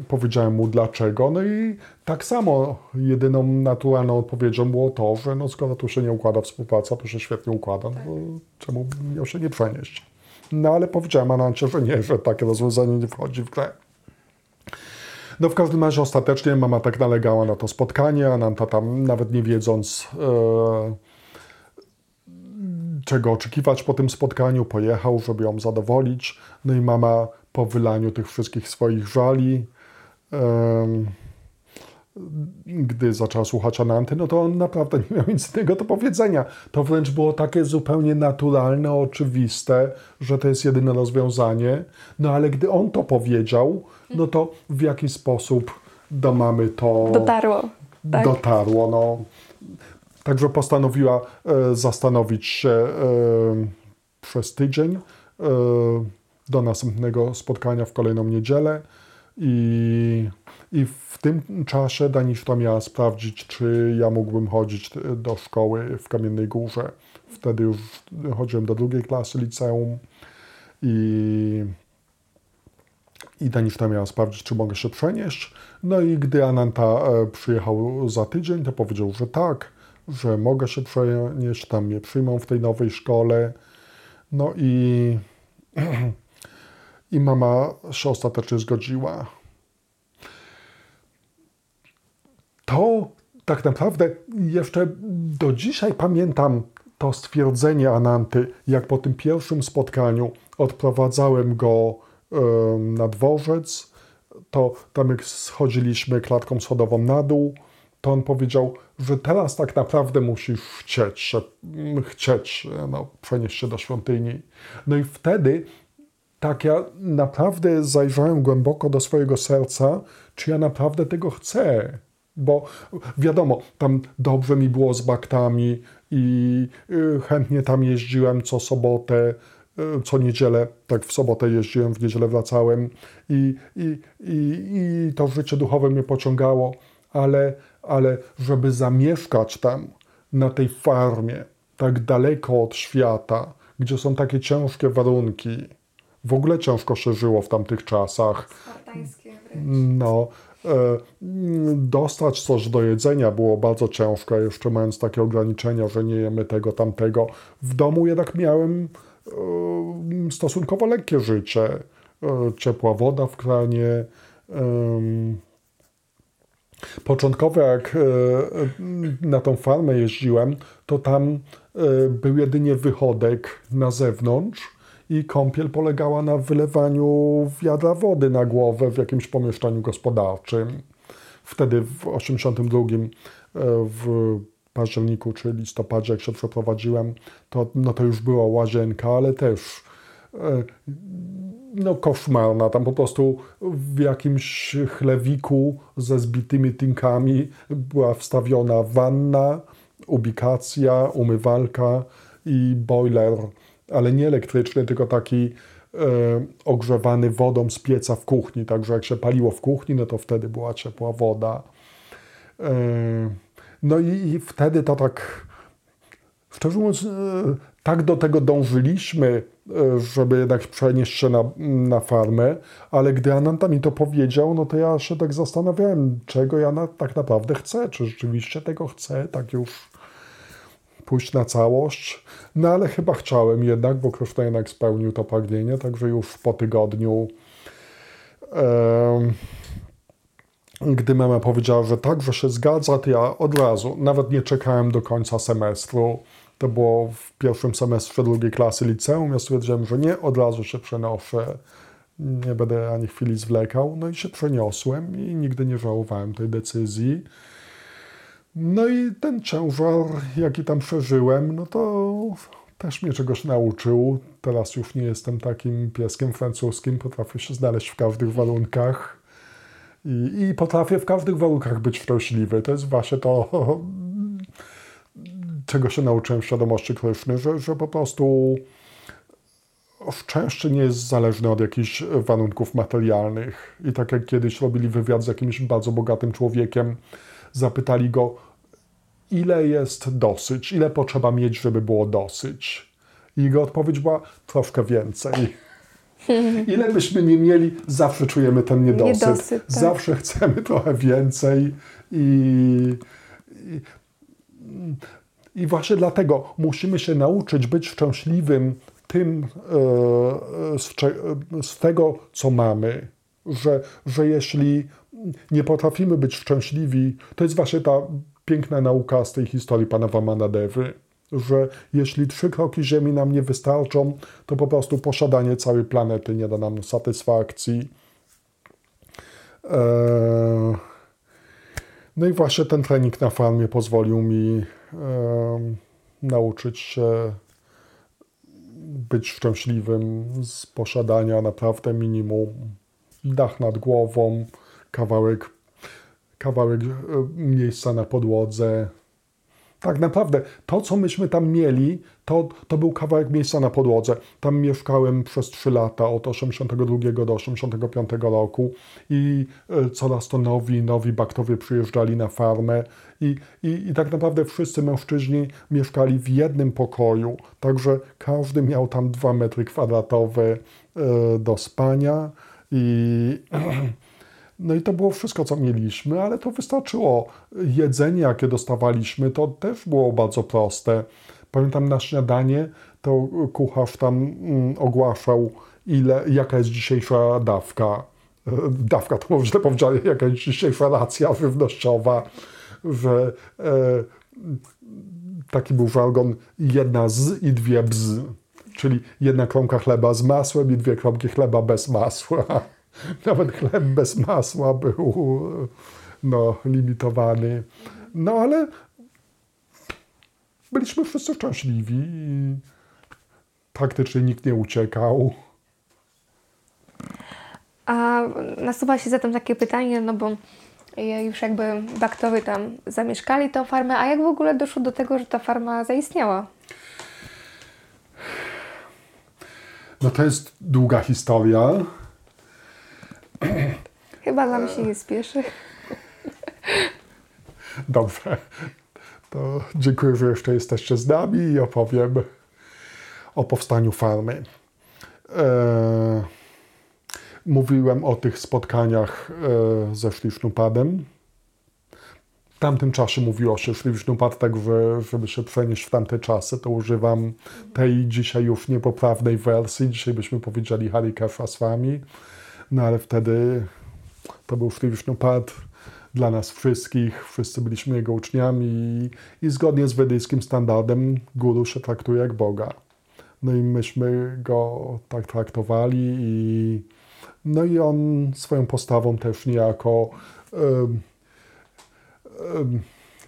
Powiedziałem mu dlaczego, no i tak samo jedyną naturalną odpowiedzią było to, że no skoro tu się nie układa współpraca, to się świetnie układa, no czemu miał się nie przenieść? No ale powiedziałem Anancie, że nie, że takie rozwiązanie nie wchodzi w grę. No w każdym razie ostatecznie mama tak nalegała na to spotkanie, a Nanta tam nawet nie wiedząc e, czego oczekiwać po tym spotkaniu, pojechał, żeby ją zadowolić. No i mama po wylaniu tych wszystkich swoich żali e, gdy zaczęła słuchać Ananty, no to on naprawdę nie miał nic innego do powiedzenia. To wręcz było takie zupełnie naturalne, oczywiste, że to jest jedyne rozwiązanie. No ale gdy on to powiedział, no to w jaki sposób do mamy to dotarło. Tak? Dotarło, no. Także postanowiła e, zastanowić się e, przez tydzień e, do następnego spotkania w kolejną niedzielę i, i w tym czasie Daniszta miała sprawdzić, czy ja mógłbym chodzić do szkoły w Kamiennej Górze. Wtedy już chodziłem do drugiej klasy liceum i i Daniszta miała sprawdzić, czy mogę się przenieść. No i gdy Ananta e, przyjechał za tydzień, to powiedział, że tak, że mogę się przenieść, tam mnie przyjmą w tej nowej szkole. No i, *clears throat* i mama się ostatecznie zgodziła. To tak naprawdę jeszcze do dzisiaj pamiętam to stwierdzenie Ananty, jak po tym pierwszym spotkaniu odprowadzałem go na dworzec, to tam jak schodziliśmy klatką schodową na dół, to on powiedział, że teraz tak naprawdę musisz chcieć, chcieć no, przenieść się do świątyni. No i wtedy tak ja naprawdę zajrzałem głęboko do swojego serca, czy ja naprawdę tego chcę. Bo wiadomo, tam dobrze mi było z baktami i y, chętnie tam jeździłem co sobotę, y, co niedzielę, tak w sobotę jeździłem, w niedzielę wracałem i, i, i, i to życie duchowe mnie pociągało, ale, ale żeby zamieszkać tam, na tej farmie, tak daleko od świata, gdzie są takie ciężkie warunki, w ogóle ciężko się żyło w tamtych czasach. No, e, dostać coś do jedzenia było bardzo ciężko, jeszcze mając takie ograniczenia, że nie jemy tego, tamtego. W domu jednak miałem e, stosunkowo lekkie życie. E, ciepła woda w kranie. Początkowo, jak na tą farmę jeździłem, to tam był jedynie wychodek na zewnątrz i kąpiel polegała na wylewaniu wiadra wody na głowę w jakimś pomieszczeniu gospodarczym. Wtedy w 1982 e, w październiku czy listopadzie, jak się przeprowadziłem, to, no to już była łazienka, ale też e, no koszmarna. Tam po prostu w jakimś chlewiku ze zbitymi tynkami była wstawiona wanna, ubikacja, umywalka i boiler ale nie elektryczny, tylko taki e, ogrzewany wodą z pieca w kuchni. Także jak się paliło w kuchni, no to wtedy była ciepła woda. E, no i, i wtedy to tak, szczerze mówiąc, e, tak do tego dążyliśmy, żeby jednak przenieść się na, na farmę, ale gdy Ananta mi to powiedział, no to ja się tak zastanawiałem, czego ja na, tak naprawdę chcę, czy rzeczywiście tego chcę, tak już pójść na całość. No ale chyba chciałem jednak, bo jednak spełnił to pragnienie, także już po tygodniu e, gdy mama powiedziała, że tak, że się zgadza, to ja od razu, nawet nie czekałem do końca semestru. To było w pierwszym semestrze drugiej klasy liceum. Ja stwierdziłem, że nie, od razu się przenoszę. Nie będę ani chwili zwlekał. No i się przeniosłem i nigdy nie żałowałem tej decyzji. No i ten ciężar, jaki tam przeżyłem, no to też mnie czegoś nauczył. Teraz już nie jestem takim pieskiem francuskim, potrafię się znaleźć w każdych warunkach i, i potrafię w każdych warunkach być szczęśliwy. To jest właśnie to, *laughs* czego się nauczyłem w świadomości Kryszny, że, że po prostu szczęście nie jest zależne od jakichś warunków materialnych. I tak jak kiedyś robili wywiad z jakimś bardzo bogatym człowiekiem, zapytali go, ile jest dosyć, ile potrzeba mieć, żeby było dosyć. I jego odpowiedź była troszkę więcej. *laughs* Ile byśmy nie mieli, zawsze czujemy ten niedosyt. niedosyt tak. Zawsze chcemy trochę więcej i, i, i, właśnie dlatego musimy się nauczyć być szczęśliwym tym e, z, z tego, co mamy. Że, że jeśli nie potrafimy być szczęśliwi, to jest właśnie ta piękna nauka z tej historii pana Vamanadewy, że jeśli trzy kroki Ziemi nam nie wystarczą, to po prostu posiadanie całej planety nie da nam satysfakcji. Eee, no i właśnie ten trening na farmie pozwolił mi eee, nauczyć się być szczęśliwym z posiadania naprawdę minimum. Dach nad głową, kawałek, kawałek e, miejsca na podłodze. Tak naprawdę to, co myśmy tam mieli, to, to był kawałek miejsca na podłodze. Tam mieszkałem przez 3 lata, od 82 do 85 roku i e, coraz to nowi, nowi baktowie przyjeżdżali na farmę i, i, i tak naprawdę wszyscy mężczyźni mieszkali w jednym pokoju, także każdy miał tam 2 metry kwadratowe e, do spania i *clears throat* No i to było wszystko, co mieliśmy, ale to wystarczyło. Jedzenie, jakie dostawaliśmy, to też było bardzo proste. Pamiętam na śniadanie, to kucharz tam mm, ogłaszał, ile, jaka jest dzisiejsza dawka. Dawka to może źle powiedziałem, jaka jest dzisiejsza racja żywnościowa, że e, taki był żargon jedna z i dwie bz. Czyli jedna kromka chleba z masłem i dwie kromki chleba bez masła. *laughs* Nawet chleb bez masła był no, limitowany. No ale byliśmy wszyscy szczęśliwi i praktycznie nikt nie uciekał. A nasuwa się zatem takie pytanie, no bo już jakby Baktowie tam zamieszkali tą farmę, a jak w ogóle doszło do tego, że ta farma zaistniała? No to jest długa historia. *clears throat* Chyba nam się nie spieszy. *laughs* Dobrze. To dziękuję, że jeszcze jesteście z nami i opowiem o powstaniu farmy. E, mówiłem o tych spotkaniach e, ze Szlisznupadem. W tamtym czasie mówiło się Szlisznupad, tak że, żeby się przenieść w tamte czasy, to używam tej dzisiaj już niepoprawnej wersji. Dzisiaj byśmy powiedzieli Harikesha z wami. No ale wtedy to był Szlisznupad dla nas wszystkich, wszyscy byliśmy jego uczniami i, i zgodnie z wedyjskim standardem guru się traktuje jak Boga. No i myśmy go tak traktowali i no i on swoją postawą też niejako um,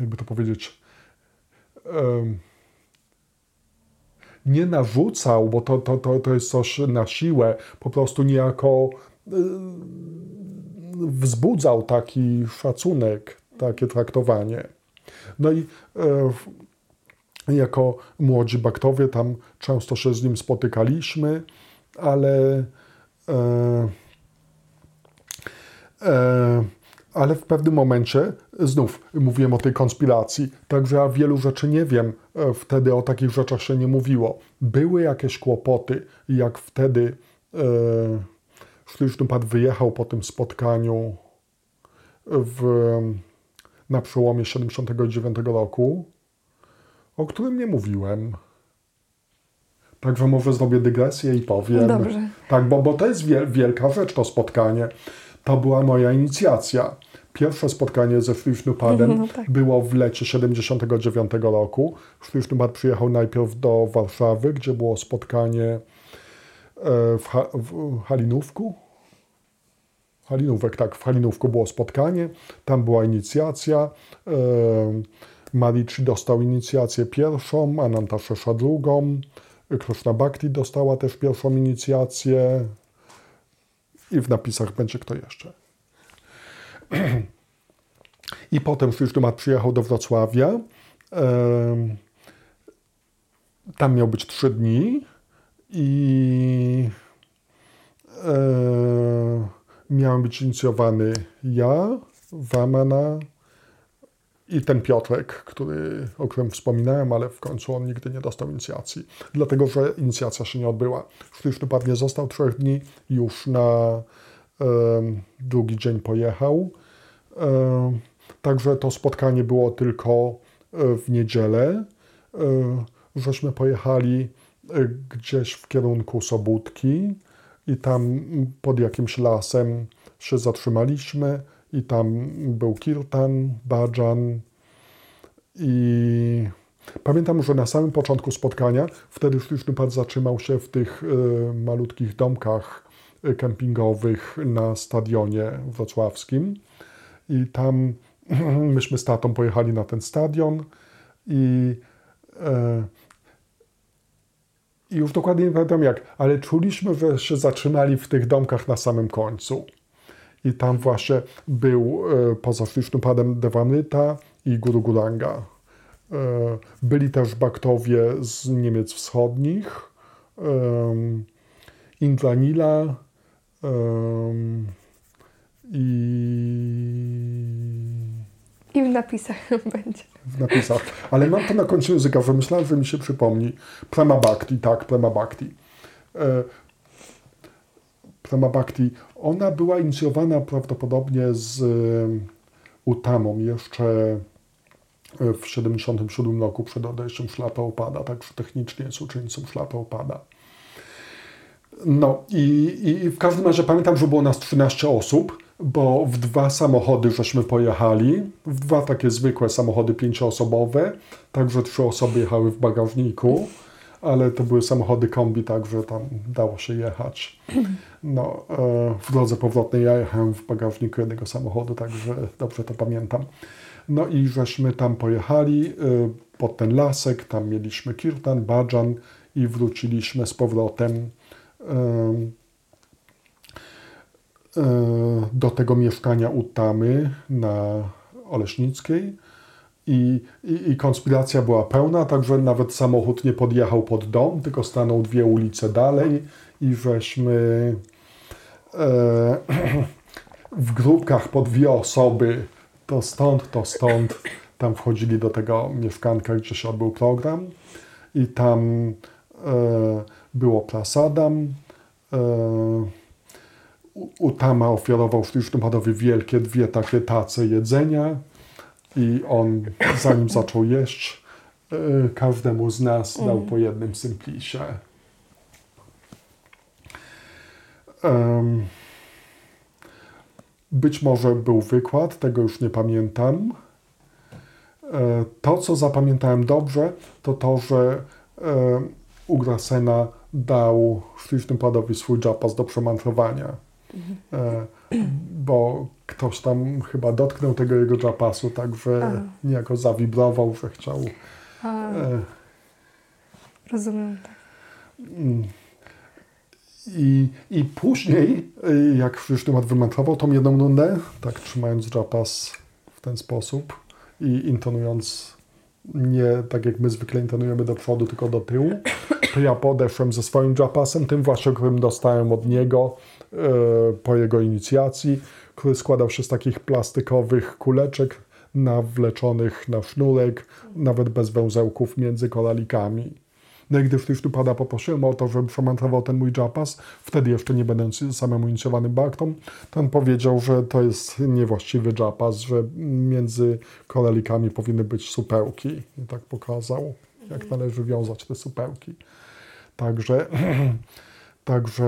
jakby to powiedzieć nie narzucał, bo to, to, to, to jest coś na siłę, po prostu niejako wzbudzał taki szacunek, takie traktowanie. No i e, jako młodzi baktowie tam często się z nim spotykaliśmy, ale e, e, ale w pewnym momencie, znów mówiłem o tej konspiracji, także ja wielu rzeczy nie wiem, wtedy o takich rzeczach się nie mówiło. Były jakieś kłopoty, jak wtedy e, Szlichtupad wyjechał po tym spotkaniu w, na przełomie 79 roku, o którym nie mówiłem. Także może zrobię dygresję i powiem. Dobrze. Tak, bo, bo to jest wielka rzecz, to spotkanie. To była moja inicjacja. Pierwsze spotkanie ze Szlichnupadem no tak. było w lecie 79 roku. Szlichnupad przyjechał najpierw do Warszawy, gdzie było spotkanie e, w, ha w Halinówku, Halinówek, tak, w Halinówku było spotkanie, tam była inicjacja. E, Marici dostał inicjację pierwszą, Ananta Szesza drugą, Krishna Bhakti dostała też pierwszą inicjację i w napisach będzie kto jeszcze. I potem Szlisztymat przyjechał do Wrocławia. E, tam miał być trzy dni i e, miałem być inicjowany ja, Wamana i ten Piotrek, który, o którym wspominałem, ale w końcu on nigdy nie dostał inicjacji, dlatego że inicjacja się nie odbyła. Szlichtupad nie został trzech dni, już na e, drugi dzień pojechał. E, także to spotkanie było tylko e, w niedzielę. E, żeśmy pojechali e, gdzieś w kierunku Sobótki i tam pod jakimś lasem się zatrzymaliśmy i tam był kirtan, bajan i pamiętam, że na samym początku spotkania wtedy Szlicznupad zatrzymał się w tych y, malutkich domkach e, kempingowych na stadionie wrocławskim. I tam *clears throat* myśmy z tatą pojechali na ten stadion i y, i już dokładnie nie pamiętam jak, ale czuliśmy, że się zatrzymali w tych domkach na samym końcu. I tam właśnie był e, poza Vishnupadem Devamrita i Guru Guranga. E, byli też baktowie z Niemiec Wschodnich, e, i i w napisach *laughs* będzie. W napisach. Ale mam to na końcu języka, wymyślałem, że mi się przypomni. Prema Bhakti, tak, Prema Bhakti. E, Prema Bhakti, ona była inicjowana prawdopodobnie z e, Utamą jeszcze e, w 77 roku przed odejściem Szlapa Opada, także technicznie jest uczennicą Szlapa Opada. No i, i w każdym razie pamiętam, że było nas 13 osób bo w dwa samochody żeśmy pojechali, w dwa takie zwykłe samochody pięcioosobowe, także trzy osoby jechały w bagażniku, ale to były samochody kombi, także tam dało się jechać. No, e, w drodze powrotnej ja jechałem w bagażniku jednego samochodu, także dobrze to pamiętam. No i żeśmy tam pojechali e, pod ten lasek, tam mieliśmy kirtan, badżan i wróciliśmy z powrotem e, do tego mieszkania u Tamy na Oleśnickiej. I, i, I, konspiracja była pełna, także nawet samochód nie podjechał pod dom, tylko stanął dwie ulice dalej i żeśmy e, w grupkach po dwie osoby, to stąd, to stąd, tam wchodzili do tego mieszkanka, gdzie się odbył program i tam e, było Plasadam. E, Utama ofiarował listopadowi wielkie dwie takie tace jedzenia i on, zanim zaczął jeść, e, każdemu z nas dał po jednym simplisie. Być może był wykład, tego już nie pamiętam. E, to, co zapamiętałem dobrze, to to, że Ugrasena dał Listopadowi swój japas do przemantrowania E, bo ktoś tam chyba dotknął tego jego japasu, także niejako zawibrował, że chciał. E, Rozumiem. Tak. Mm. I, I później, y, jak już temat wymentował tą jedną rundę, tak trzymając japas w ten sposób i intonując nie tak jak my zwykle intonujemy do przodu, tylko do tyłu, to ja podeszłem ze swoim japasem, tym właśnie, którym dostałem od niego e, po jego inicjacji, który składał się z takich plastikowych kuleczek nawleczonych na sznurek, nawet bez węzełków między kolalikami. No i gdy pada poprosiłem o to, żeby przemantrował ten mój japas, wtedy jeszcze nie będąc samemu inicjowanym baktą, to on powiedział, że to jest niewłaściwy japas, że między kolalikami powinny być supełki. I tak pokazał, jak należy wiązać te supełki. Także, *clears throat* także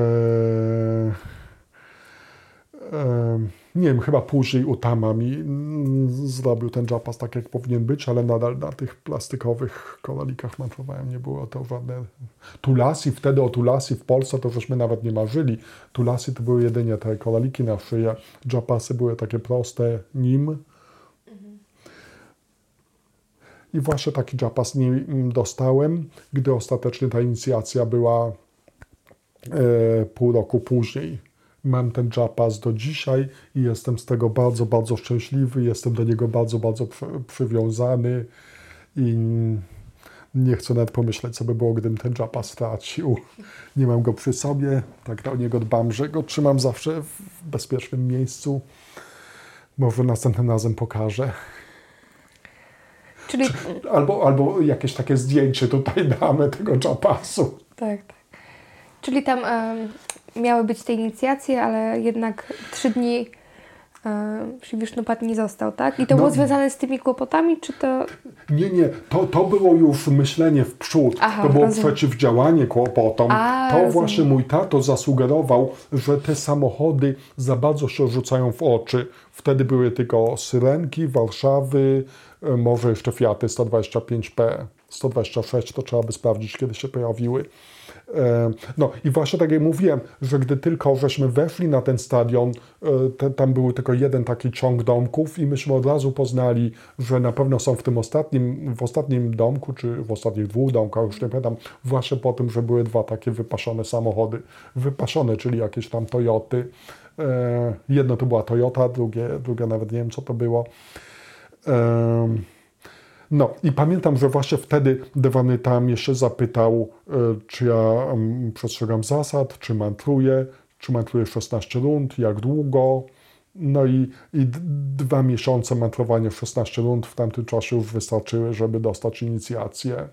nie wiem, chyba później Utama mi mm, zrobił ten japas tak, jak powinien być, ale nadal na tych plastikowych kolalikach mantrowałem, nie było to żadne... Tulasi, wtedy o Tulasi w Polsce to żeśmy nawet nie marzyli. Tulasi to były jedynie te kolaliki na szyję, japasy były takie proste, nim. I właśnie taki japas nie dostałem, gdy ostatecznie ta inicjacja była pół roku później Mam ten japas do dzisiaj i jestem z tego bardzo, bardzo szczęśliwy. Jestem do niego bardzo, bardzo przywiązany i nie chcę nawet pomyśleć, co by było, gdybym ten japas stracił. Nie mam go przy sobie, tak o niego dbam, że go trzymam zawsze w bezpiecznym miejscu. Może następnym razem pokażę. Czyli... Albo, albo jakieś takie zdjęcie tutaj *laughs* damy tego japasu. Tak, tak. Czyli tam um, miały być te inicjacje, ale jednak trzy dni e, Wisznupad nie został, tak? I to no, było związane z tymi kłopotami, czy to... Nie, nie, to, to było już myślenie w przód, Aha, to było rozumiem. przeciwdziałanie kłopotom. A, to rozumiem. właśnie mój tato zasugerował, że te samochody za bardzo się rzucają w oczy. Wtedy były tylko Syrenki, Warszawy, e, może jeszcze Fiaty 125P, 126, to trzeba by sprawdzić, kiedy się pojawiły. E, no i właśnie tak jak mówiłem, że gdy tylko żeśmy weszli na ten stadion, e, te, tam był tylko jeden taki ciąg domków i myśmy od razu poznali, że na pewno są w tym ostatnim, w ostatnim domku, czy w ostatnich dwóch domkach, już nie pamiętam, właśnie po tym, że były dwa takie wypaszone samochody. Wypaszone, czyli jakieś tam Toyoty. E, jedno to była Toyota, drugie, drugie nawet nie wiem co to było. No i pamiętam, że właśnie wtedy Dewany tam jeszcze zapytał, e, czy ja przestrzegam zasad, czy mantruję, czy mantruję 16 rund, jak długo. No i, i dwa miesiące mantrowania 16 rund w tamtym czasie już wystarczyły, żeby dostać inicjację.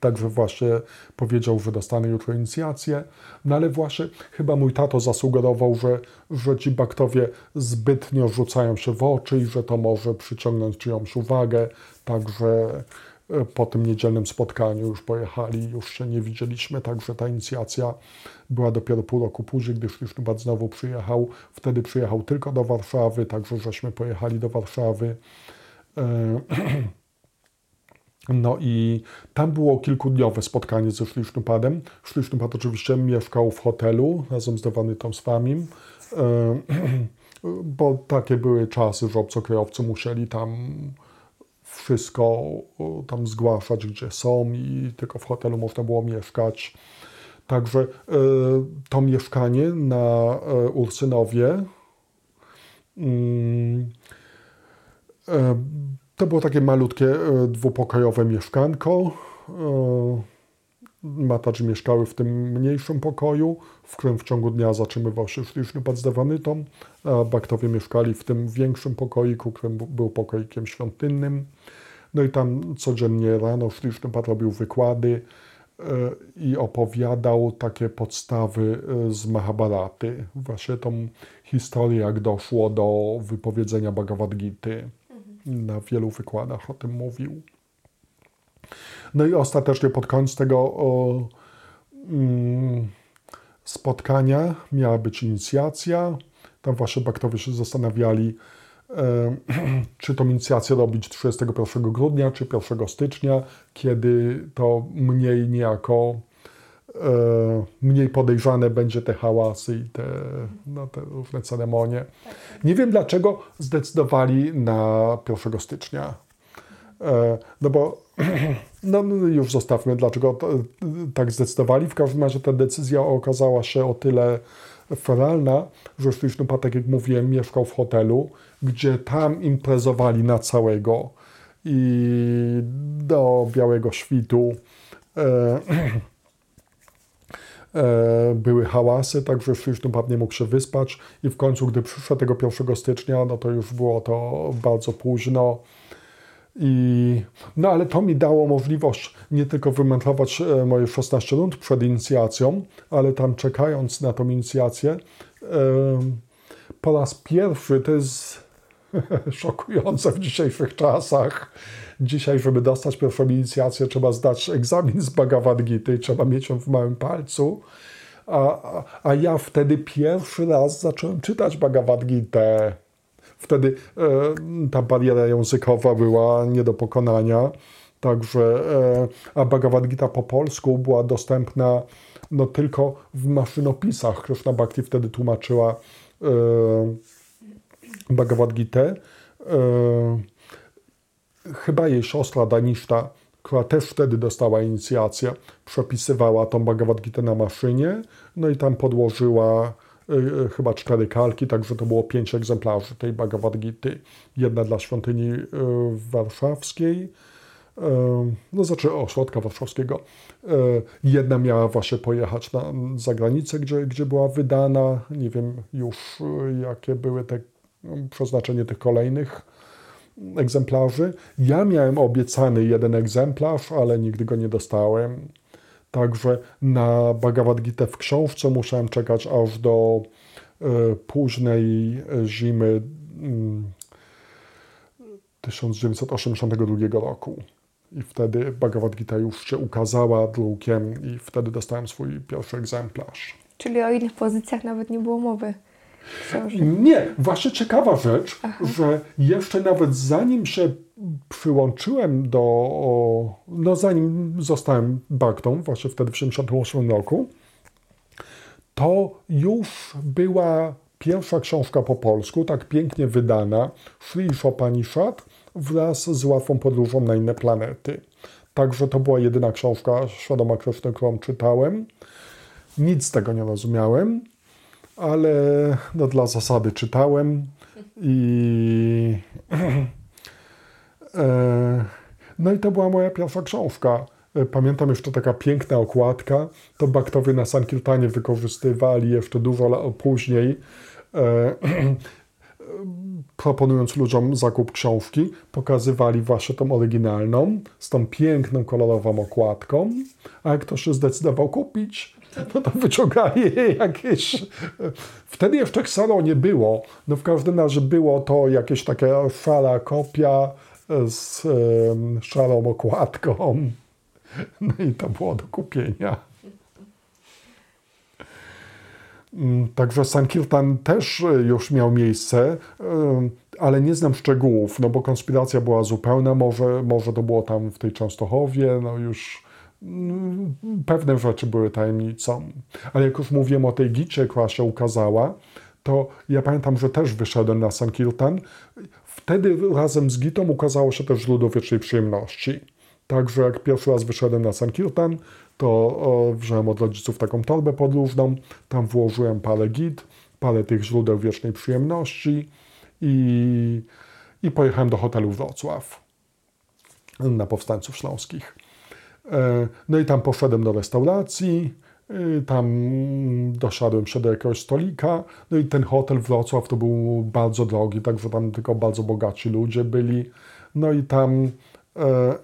Także właśnie powiedział, że dostanę jutro inicjację. No ale właśnie chyba mój tato zasugerował, że, że ci baktowie zbytnio rzucają się w oczy i że to może przyciągnąć czyjąś uwagę. Także e, po tym niedzielnym spotkaniu już pojechali, już się nie widzieliśmy, także ta inicjacja była dopiero pół roku później, gdy Szlisznubat znowu przyjechał. Wtedy przyjechał tylko do Warszawy, także żeśmy pojechali do Warszawy. *clears throat* E, no i tam było kilkudniowe spotkanie ze Szlisznupadem. Szlisznupad oczywiście mieszkał w hotelu razem z Dewanytą Swamim, *clears throat* bo takie były czasy, że obcokrajowcy musieli tam wszystko tam zgłaszać, gdzie są i tylko w hotelu można było mieszkać. Także e, to mieszkanie na e, Ursynowie mm, e, to było takie malutkie dwupokojowe mieszkanko. Matacz mieszkały w tym mniejszym pokoju, w którym w ciągu dnia zatrzymywał się szliczny pad z dewanytą, a baktowie mieszkali w tym większym pokoiku, którym był pokoikiem świątynnym. No i tam codziennie rano szliczny pad robił wykłady e, i opowiadał takie podstawy e, z Mahabharaty. Właśnie tą historię, jak doszło do wypowiedzenia Bhagavad Gita. Na wielu wykładach o tym mówił. No i ostatecznie pod koniec tego o, mm, spotkania miała być inicjacja. Tam właśnie baktowie się zastanawiali, e, *clears throat* czy tą inicjację robić 31 grudnia, czy 1 stycznia, kiedy to mniej niejako mniej podejrzane będzie te hałasy i te, no, te różne ceremonie. Nie wiem dlaczego zdecydowali na 1 stycznia. E, no bo *clears throat* no, no już zostawmy, dlaczego tak zdecydowali. W każdym razie ta decyzja okazała się o tyle feralna, że Szlisznupa, tak jak mówiłem, mieszkał w hotelu, gdzie tam imprezowali na całego i do białego świtu e, e, *clears throat* były hałasy, także Szlisznupa nie mógł się wyspać i w końcu, gdy przyszedł tego 1 stycznia, no to już było to bardzo późno. I, no ale to mi dało możliwość nie tylko wymętrować e, moje 16 rund przed inicjacją, ale tam czekając na tą inicjację, po raz pierwszy, to jest *laughs* szokujące w dzisiejszych czasach. Dzisiaj, żeby dostać pierwszą inicjację, trzeba zdać egzamin z Bhagavad Gita i trzeba mieć ją w małym palcu. A, a ja wtedy pierwszy raz zacząłem czytać Bhagavad Gita Wtedy e, ta bariera językowa była nie do pokonania. Także, e, a Bhagavad Gita po polsku była dostępna no, tylko w maszynopisach. Krishna Bhakti wtedy tłumaczyła e, Bhagavad Gita. E, chyba jej siostra Danishta, która też wtedy dostała inicjację, przepisywała tą Bhagavad Gita na maszynie, no i tam podłożyła E, chyba cztery kalki, także to było pięć egzemplarzy tej Bhagavad Gita. Jedna dla świątyni e, warszawskiej, no znaczy ośrodka warszawskiego. Jedna miała właśnie pojechać na zagranicę, gdzie, gdzie była wydana. Nie wiem już jakie były te przeznaczenie tych kolejnych egzemplarzy. Ja miałem obiecany jeden egzemplarz, ale nigdy go nie dostałem. Także na Bhagavad Gita w książce musiałem czekać aż do e, późnej zimy 1982 mm, roku. I wtedy Bhagavad Gita już się ukazała drukiem i wtedy dostałem swój pierwszy egzemplarz. Czyli o innych pozycjach nawet nie było mowy. Nie, właśnie ciekawa rzecz, Aha. że jeszcze nawet zanim się przyłączyłem do, no zanim zostałem Baktą, właśnie wtedy w 1978 roku, to już była pierwsza książka po polsku, tak pięknie wydana, Sri Shopanishad wraz z łatwą podróżą na inne planety. Także to była jedyna książka świadoma Krishna, którą czytałem. Nic z tego nie rozumiałem, ale no, dla zasady czytałem i *clears throat* e, no i to była moja pierwsza książka. E, pamiętam jeszcze taka piękna okładka. To baktowie na Sankirtanie wykorzystywali jeszcze dużo później. E, *clears throat* proponując ludziom zakup książki, pokazywali właśnie tą oryginalną, z tą piękną, kolorową okładką, a jak ktoś się zdecydował kupić, no to wyciągali *laughs* jakieś... Wtedy jeszcze Xero nie było, no w każdym razie było to jakieś taka szara kopia, z szarą okładką. *laughs* No i to było do kupienia. Mm, także Sankirtan też już miał miejsce, ale nie znam szczegółów, no bo konspiracja była zupełna, może, może to było tam w tej Częstochowie, no już pewne rzeczy były tajemnicą. Ale jak już mówiłem o tej gicie, która się ukazała, to ja pamiętam, że też wyszedłem na Sankirtan. Wtedy razem z gitą ukazało się też źródło wiecznej przyjemności. Także jak pierwszy raz wyszedłem na Sankirtan, to wziąłem od rodziców taką torbę podróżną, tam włożyłem parę git, parę tych źródeł wiecznej przyjemności i, i pojechałem do hotelu Wrocław na Powstańców Śląskich. E, no i tam poszedłem do restauracji, e, tam doszedłem się do jakiegoś stolika, no i ten hotel Wrocław to był bardzo drogi, także tam tylko bardzo bogaci ludzie byli. No i tam e,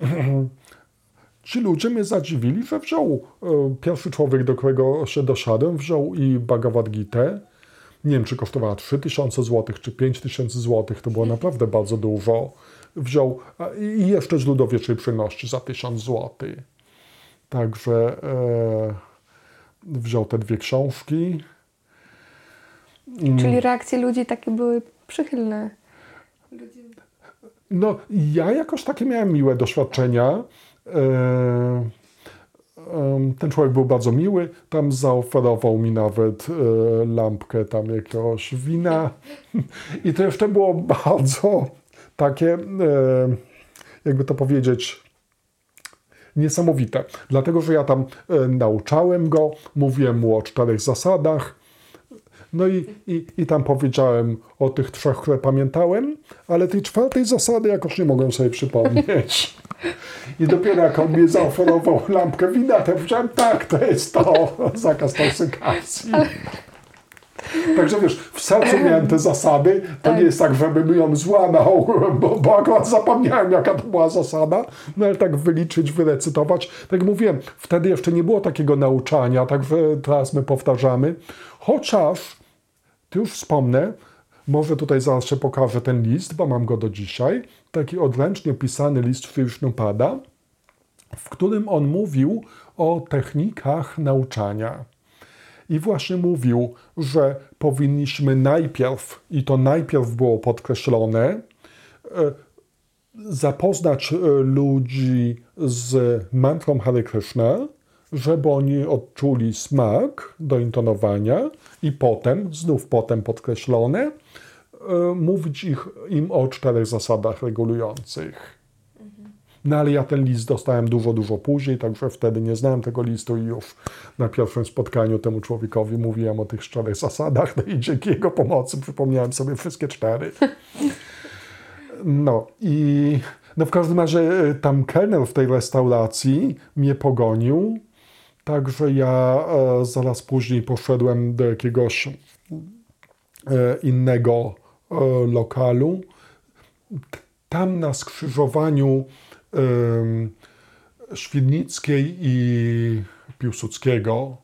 *clears throat* ci ludzie mnie zadziwili, że wziął e, pierwszy człowiek, do którego się doszedłem, wziął i Bhagavad Gita. Nie wiem, czy kosztowała 3000 zł, czy 5000 zł, to było naprawdę bardzo dużo. Wziął i jeszcze źródło wiecznej przyjemności za 1000 zł. Także e, wziął te dwie książki. Czyli reakcje ludzi takie były przychylne. No, ja jakoś takie miałem miłe doświadczenia. E, ten człowiek był bardzo miły, tam zaoferował mi nawet e, lampkę tam jakiegoś wina *laughs* i to jeszcze było bardzo takie, e, jakby to powiedzieć, niesamowite. Dlatego, że ja tam nauczałem go, mówiłem mu o czterech zasadach, no i, i, i tam powiedziałem o tych trzech, które pamiętałem, ale tej czwartej zasady jakoś nie mogłem sobie przypomnieć. I dopiero jak on mi zaoferował lampkę wina, to powiedziałem, tak, to jest to, *laughs* zakaz toksykacji. Także wiesz, w sercu miałem te zasady. To tak. nie jest tak, żebym ją złamał, *laughs* bo, bo akurat zapomniałem, jaka to była zasada. No ale tak wyliczyć, wyrecytować. Tak jak mówiłem, wtedy jeszcze nie było takiego nauczania, także teraz my powtarzamy. Chociaż, ty już wspomnę, może tutaj zaraz się pokażę ten list, bo mam go do dzisiaj. Taki odręcznie pisany list Frischnupada, w którym on mówił o technikach nauczania. I właśnie mówił, że powinniśmy najpierw, i to najpierw było podkreślone, e, zapoznać e, ludzi z mantrą Hare Krishna, żeby oni odczuli smak do intonowania i potem, znów potem podkreślone, e, mówić ich, im o czterech zasadach regulujących. No ale ja ten list dostałem dużo, dużo później, także wtedy nie znałem tego listu i już na pierwszym spotkaniu temu człowiekowi mówiłem o tych czterech zasadach, no i dzięki jego pomocy przypomniałem sobie wszystkie cztery. No i no w każdym razie e, tam kelner w tej restauracji mnie pogonił, także ja e, zaraz później poszedłem do jakiegoś e, innego lokalu. Tam na skrzyżowaniu Świdnickiej i Piłsudskiego.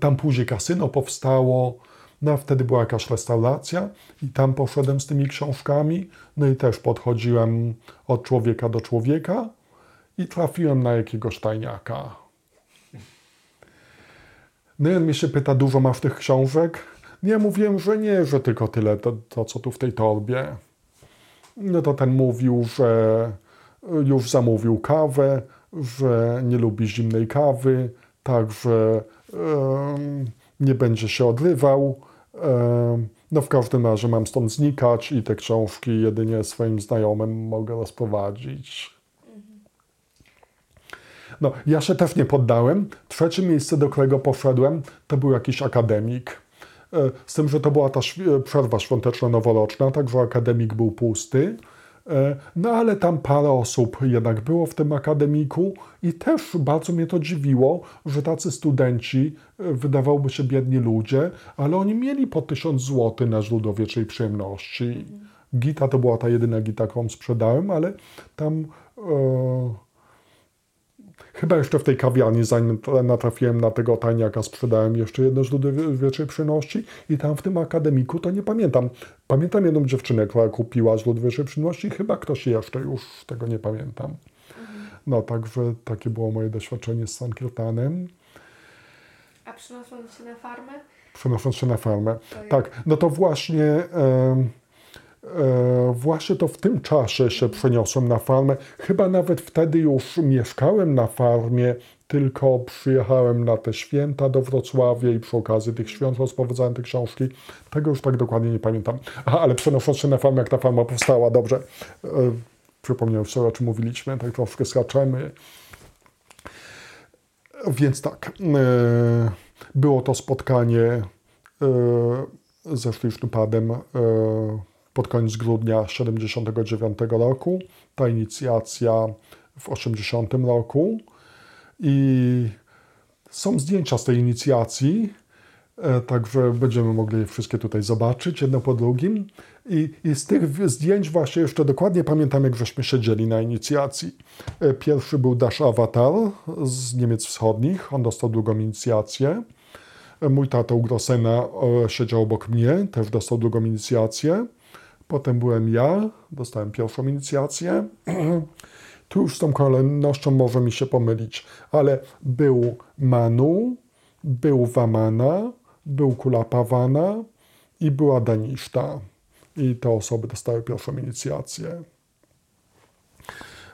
Tam później kasyno powstało, no wtedy była jakaś restauracja i tam poszedłem z tymi książkami, no i też podchodziłem od człowieka do człowieka i trafiłem na jakiegoś tajniaka. No i on mnie się pyta, dużo masz tych książek? Nie, mówiłem, że nie, że tylko tyle, to, to co tu w tej torbie. No to ten mówił, że już zamówił kawę, że nie lubi zimnej kawy, także nie będzie się odrywał. No w każdym razie mam stąd znikać i te książki jedynie swoim znajomym mogę rozprowadzić. No, ja się też nie poddałem. Trzecie miejsce, do którego poszedłem, to był jakiś akademik. E, z tym, że to była ta przerwa świąteczno-noworoczna, także akademik był pusty. E, no ale tam parę osób jednak było w tym akademiku i też bardzo mnie to dziwiło, że tacy studenci, e, wydawałoby się biedni ludzie, ale oni mieli po tysiąc złotych na źródło wiecznej przyjemności. Gita to była ta jedyna gita, którą sprzedałem, ale tam e, Chyba jeszcze w tej kawiarni, zanim natrafiłem na tego tajniaka, sprzedałem jeszcze jedno źródło wieczej przyjemności i tam w tym akademiku to nie pamiętam. Pamiętam jedną dziewczynę, która kupiła źródło wieczej przyjemności, chyba ktoś jeszcze, już tego nie pamiętam. No także takie było moje doświadczenie z Sankirtanem. A przynosząc się na farmę? Przenosząc się na farmę. Tak, no to właśnie... E, właśnie to w tym czasie się przeniosłem na farmę. Chyba nawet wtedy już mieszkałem na farmie, tylko przyjechałem na te święta do Wrocławia i przy okazji tych świąt rozpowiadałem te książki. Tego już tak dokładnie nie pamiętam. Aha, ale przenosząc się na farmę, jak ta farma powstała, dobrze. E, przypomniałem sobie, o czym mówiliśmy, tak troszkę skaczemy. Więc tak, e, było to spotkanie e, ze Szlicznypadem e, pod koniec grudnia 1979 roku, ta inicjacja w 80 roku i są zdjęcia z tej inicjacji, e, także będziemy mogli wszystkie tutaj zobaczyć, jedno po drugim. I, I, z tych zdjęć właśnie jeszcze dokładnie pamiętam, jak żeśmy siedzieli na inicjacji. E, pierwszy był Dash Avatar z Niemiec Wschodnich, on dostał drugą inicjację. E, mój tato Grosena siedział obok mnie, też dostał drugą inicjację. Potem byłem ja, dostałem pierwszą inicjację. *clears throat* Tu już z tą kolejnością może mi się pomylić, ale był Manu, był Wamana, był Kulapawana i była Daniszta. I te osoby dostały pierwszą inicjację.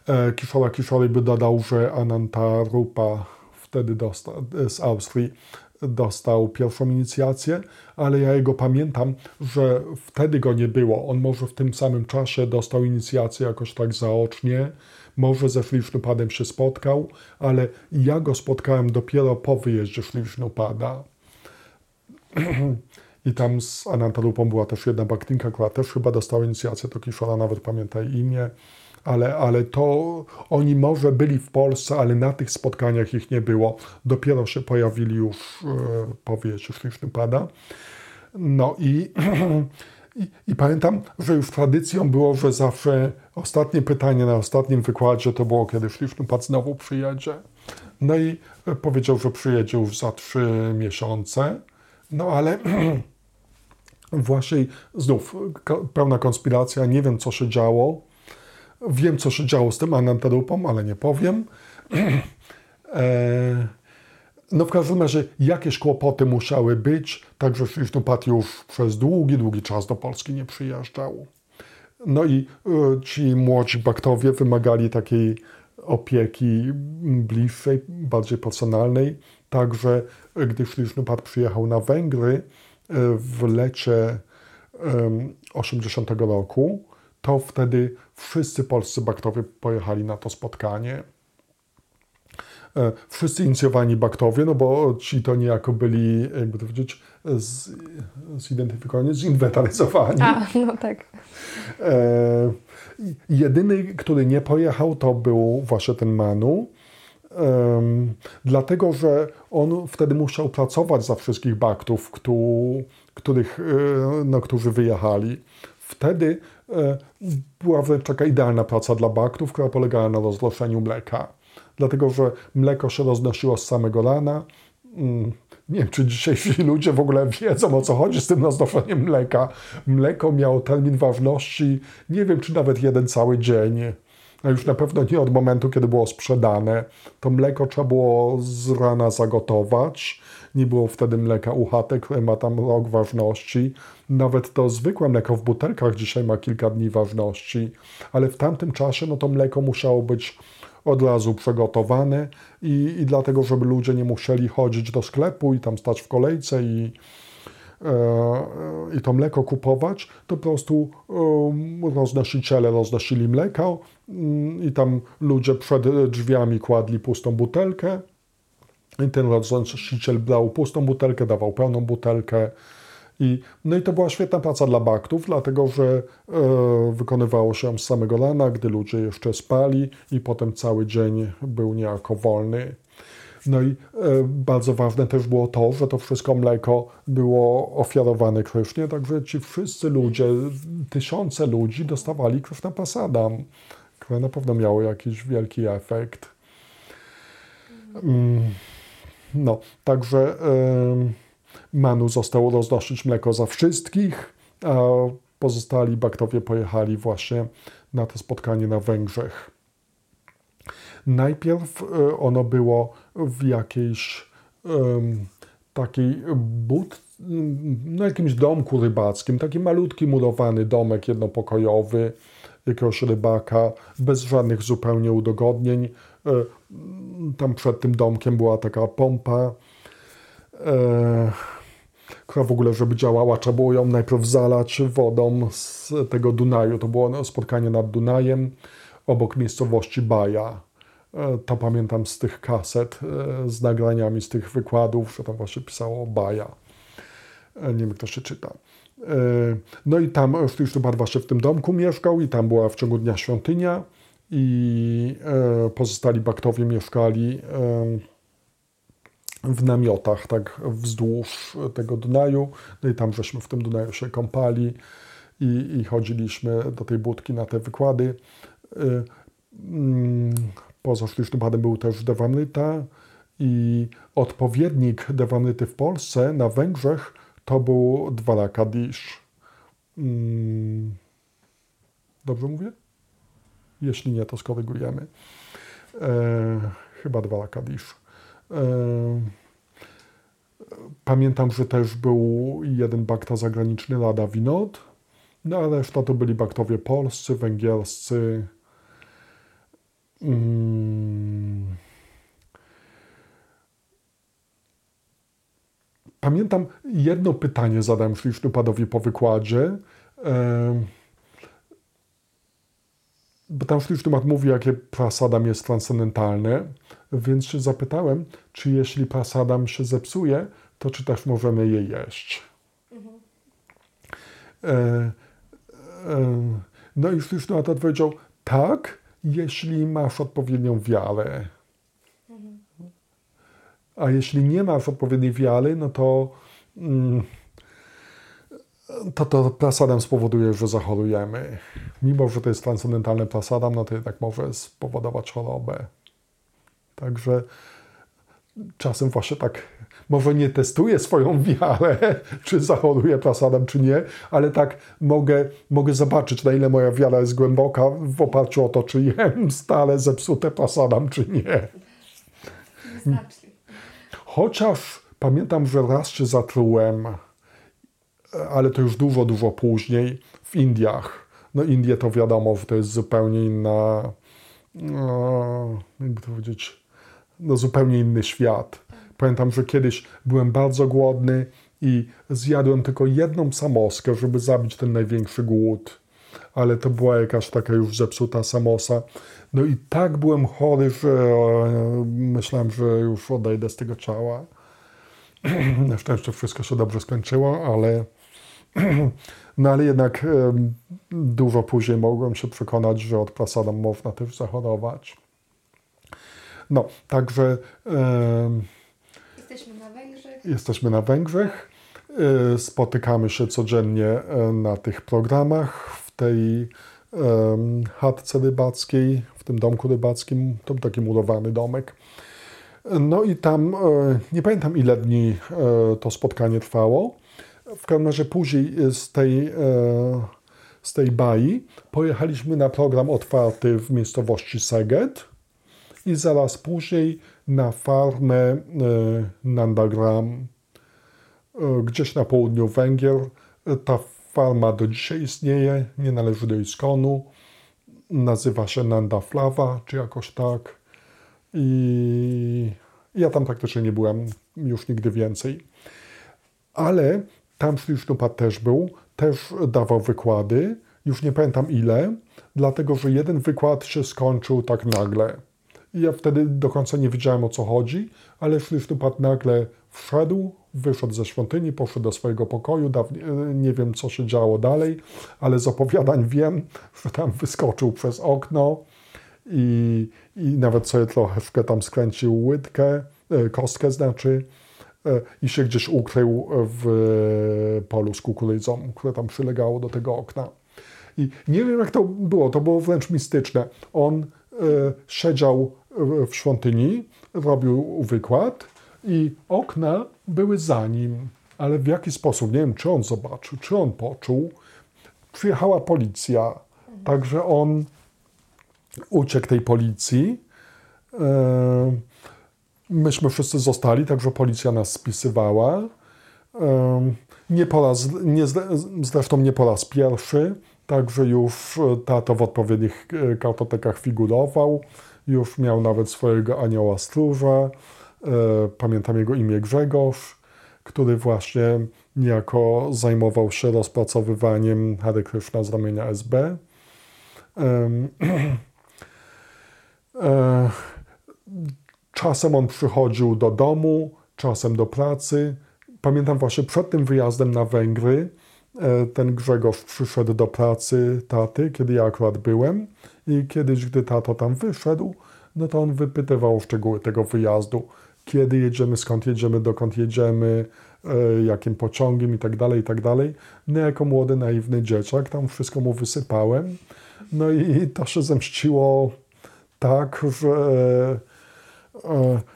E, Kiszola Kiszoli by dodał, że Ananta Rupa wtedy dostał, z Austrii dostał pierwszą inicjację, ale ja jego pamiętam, że wtedy go nie było. On może w tym samym czasie dostał inicjację jakoś tak zaocznie, może ze Szlicznupadem się spotkał, ale ja go spotkałem dopiero po wyjeździe Szlicznupada. *clears throat* I tam z Anantarupą była też jedna baktinka, która też chyba dostała inicjację, to Kiszora nawet pamięta imię ale, ale to oni może byli w Polsce, ale na tych spotkaniach ich nie było. Dopiero się pojawili już e, po wiecie, pada. No i, *clears throat* i, i, pamiętam, że już tradycją było, że zawsze ostatnie pytanie na ostatnim wykładzie to było, kiedy Szliczny znowu przyjedzie. No i powiedział, że przyjedzie już za trzy miesiące. No ale *clears throat* właśnie znów pełna konspiracja, nie wiem co się działo. Wiem, co się działo z tym Anantarupą, ale nie powiem. *clears throat* E, no w każdym razie jakieś kłopoty musiały być, także Wisznupat już przez długi, długi czas do Polski nie przyjeżdżał. No i e, ci młodzi baktowie wymagali takiej opieki bliższej, bardziej personalnej. Także gdy Wisznupat przyjechał na Węgry e, w lecie 80 roku, to wtedy wszyscy polscy baktowie pojechali na to spotkanie. E, wszyscy inicjowani baktowie, no bo ci to niejako byli, jakby to powiedzieć, z, zidentyfikowani, zinwentaryzowani. A, no tak. E, jedyny, który nie pojechał, to był właśnie ten Manu. Um, dlatego, że on wtedy musiał pracować za wszystkich baktów, których, e, no, którzy wyjechali. Wtedy E, była wręcz taka idealna praca dla baktów, która polegała na roznoszeniu mleka. Dlatego, że mleko się roznosiło z samego rana. Mm, nie wiem, czy dzisiejsi *laughs* ludzie w ogóle wiedzą, o co chodzi z tym roznoszeniem mleka. Mleko miało termin ważności, nie wiem, czy nawet jeden cały dzień. A już na pewno nie od momentu, kiedy było sprzedane. To mleko trzeba było z rana zagotować. Nie było wtedy mleka UHT, które ma tam rok ważności. Nawet to zwykłe mleko w butelkach dzisiaj ma kilka dni ważności, ale w tamtym czasie no to mleko musiało być od razu przygotowane i, i dlatego, żeby ludzie nie musieli chodzić do sklepu i tam stać w kolejce i, e, i to mleko kupować, to po prostu e, roznosiciele roznosili mleko mm, i tam ludzie przed drzwiami kładli pustą butelkę i ten roznosiciel brał pustą butelkę, dawał pełną butelkę, i, no i to była świetna praca dla baktów, dlatego że e, wykonywało się z samego rana, gdy ludzie jeszcze spali i potem cały dzień był niejako wolny. No i e, bardzo ważne też było to, że to wszystko mleko było ofiarowane Krysznie, także ci wszyscy ludzie, tysiące ludzi dostawali Kryszna Pasadam, które na pewno miało jakiś wielki efekt. Mm, no, także Manu został roznosić mleko za wszystkich, a pozostali baktowie pojechali właśnie na to spotkanie na Węgrzech. Najpierw e, ono było w jakiejś takiej but, no jakimś domku rybackim, taki malutki murowany domek jednopokojowy jakiegoś rybaka, bez żadnych zupełnie udogodnień. E, tam przed tym domkiem była taka pompa, e, która w ogóle, żeby działała, trzeba było ją najpierw zalać wodą z tego Dunaju. To było spotkanie nad Dunajem obok miejscowości Baja. E, to pamiętam z tych kaset, z nagraniami, z tych wykładów, że tam właśnie pisało Baja. Nie wiem, kto się czyta. No i tam Sztysztubad właśnie w tym domku mieszkał i tam była w ciągu dnia świątynia i pozostali baktowie mieszkali w namiotach, tak wzdłuż tego Dunaju. No i tam żeśmy w tym Dunaju się kąpali i, i chodziliśmy do tej budki na te wykłady. Mm, poza Sztysztypadem był też Dewamnyta i odpowiednik Dewamnyty w Polsce na Węgrzech to był Dwalakadisz. Hmm. Dobrze mówię? Jeśli nie, to skorygujemy. E, chyba Dwalakadisz. E, pamiętam, że też był jeden bakta zagraniczny, Lada Winod, no a reszta to byli baktowie polscy, węgierscy, Hmm. Pamiętam jedno pytanie zadałem Szlisztupadowi po wykładzie. Bo tam Szlisztupad mówi, jakie prasadam jest transcendentalne, więc się zapytałem, czy jeśli prasadam się zepsuje, to czy też możemy je jeść. Mhm. E, e, no i Szlisztupad odpowiedział, tak, jeśli masz odpowiednią wiarę. A jeśli nie masz odpowiedniej wiary, no to mm, to, to prasadam spowoduje, że zachorujemy. Mimo, że to jest transcendentalny prasadam, no to jednak może spowodować chorobę. Także czasem właśnie tak, może nie testuję swoją wiarę, *laughs* czy zachoruję prasadam, czy nie, ale tak mogę, mogę zobaczyć, na ile moja wiara jest głęboka w oparciu o to, czy jem stale zepsute prasadam, czy nie. Chociaż pamiętam, że raz się zatrułem, ale to już dużo, dużo później w Indiach. No Indie to wiadomo, to jest zupełnie inna, no, jakby to powiedzieć, no, zupełnie inny świat. Pamiętam, że kiedyś byłem bardzo głodny i zjadłem tylko jedną samoskę, żeby zabić ten największy głód. Ale to była jakaś taka już zepsuta samosa. No i tak byłem chory, że e, myślałem, że już odejdę z tego ciała. *clears throat* Na szczęście wszystko się dobrze skończyło, ale, *clears throat* no ale jednak dużo później mogłem się przekonać, że od prasadam można też zachorować. No, także. jesteśmy na Węgrzech. Jesteśmy na Węgrzech. E, spotykamy się codziennie e, na tych programach w tej chatce rybackiej, w tym domku rybackim. To taki murowany domek. No i tam, e, nie pamiętam ile dni to spotkanie trwało. W każdym razie później z tej, z tej bai pojechaliśmy na program otwarty w miejscowości Seget i zaraz później na farmę e, Nandagram, e, gdzieś na południu Węgier. Ta farma do dzisiaj istnieje, nie należy do Iskonu. Nazywa się Nandaflawa, czy jakoś tak. I ja tam praktycznie nie byłem już nigdy więcej. Ale tam Szlisznupa też był, też dawał wykłady, już nie pamiętam ile, dlatego że jeden wykład się skończył tak nagle. I ja wtedy do końca nie wiedziałem o co chodzi, ale Szlichtupad nagle wszedł, wyszedł ze świątyni, poszedł do swojego pokoju. E, nie wiem, co się działo dalej, ale z opowiadań wiem, że tam wyskoczył przez okno i, i nawet sobie trochę tam skręcił łydkę, e, kostkę znaczy, i się gdzieś ukrył w polu z kukurydzą, które tam przylegało do tego okna. I nie wiem, jak to było, to było wręcz mistyczne. On siedział w świątyni, robił wykład i okna były za nim, ale w jaki sposób, nie wiem, czy on zobaczył, czy on poczuł. Przyjechała policja, także on uciekł tej policji. E, myśmy wszyscy zostali, także policja nas spisywała. E, nie po raz, nie, zresztą nie po raz pierwszy, także już tato w odpowiednich e, kartotekach figurował, już miał nawet swojego anioła stróża. Pamiętam jego imię Grzegorz, który właśnie niejako zajmował się rozpracowywaniem Hare Krishna z ramienia SB. *clears throat* E, czasem on przychodził do domu, czasem do pracy. Pamiętam właśnie przed tym wyjazdem na Węgry, e, ten Grzegorz przyszedł do pracy taty, kiedy ja akurat byłem i kiedyś, gdy tato tam wyszedł, no to on wypytywał szczegóły tego wyjazdu. Kiedy jedziemy, skąd jedziemy, dokąd jedziemy, e, jakim pociągiem i tak dalej, i tak dalej. No jako młody, naiwny dzieciak tam wszystko mu wysypałem. No i to się zemściło tak, że,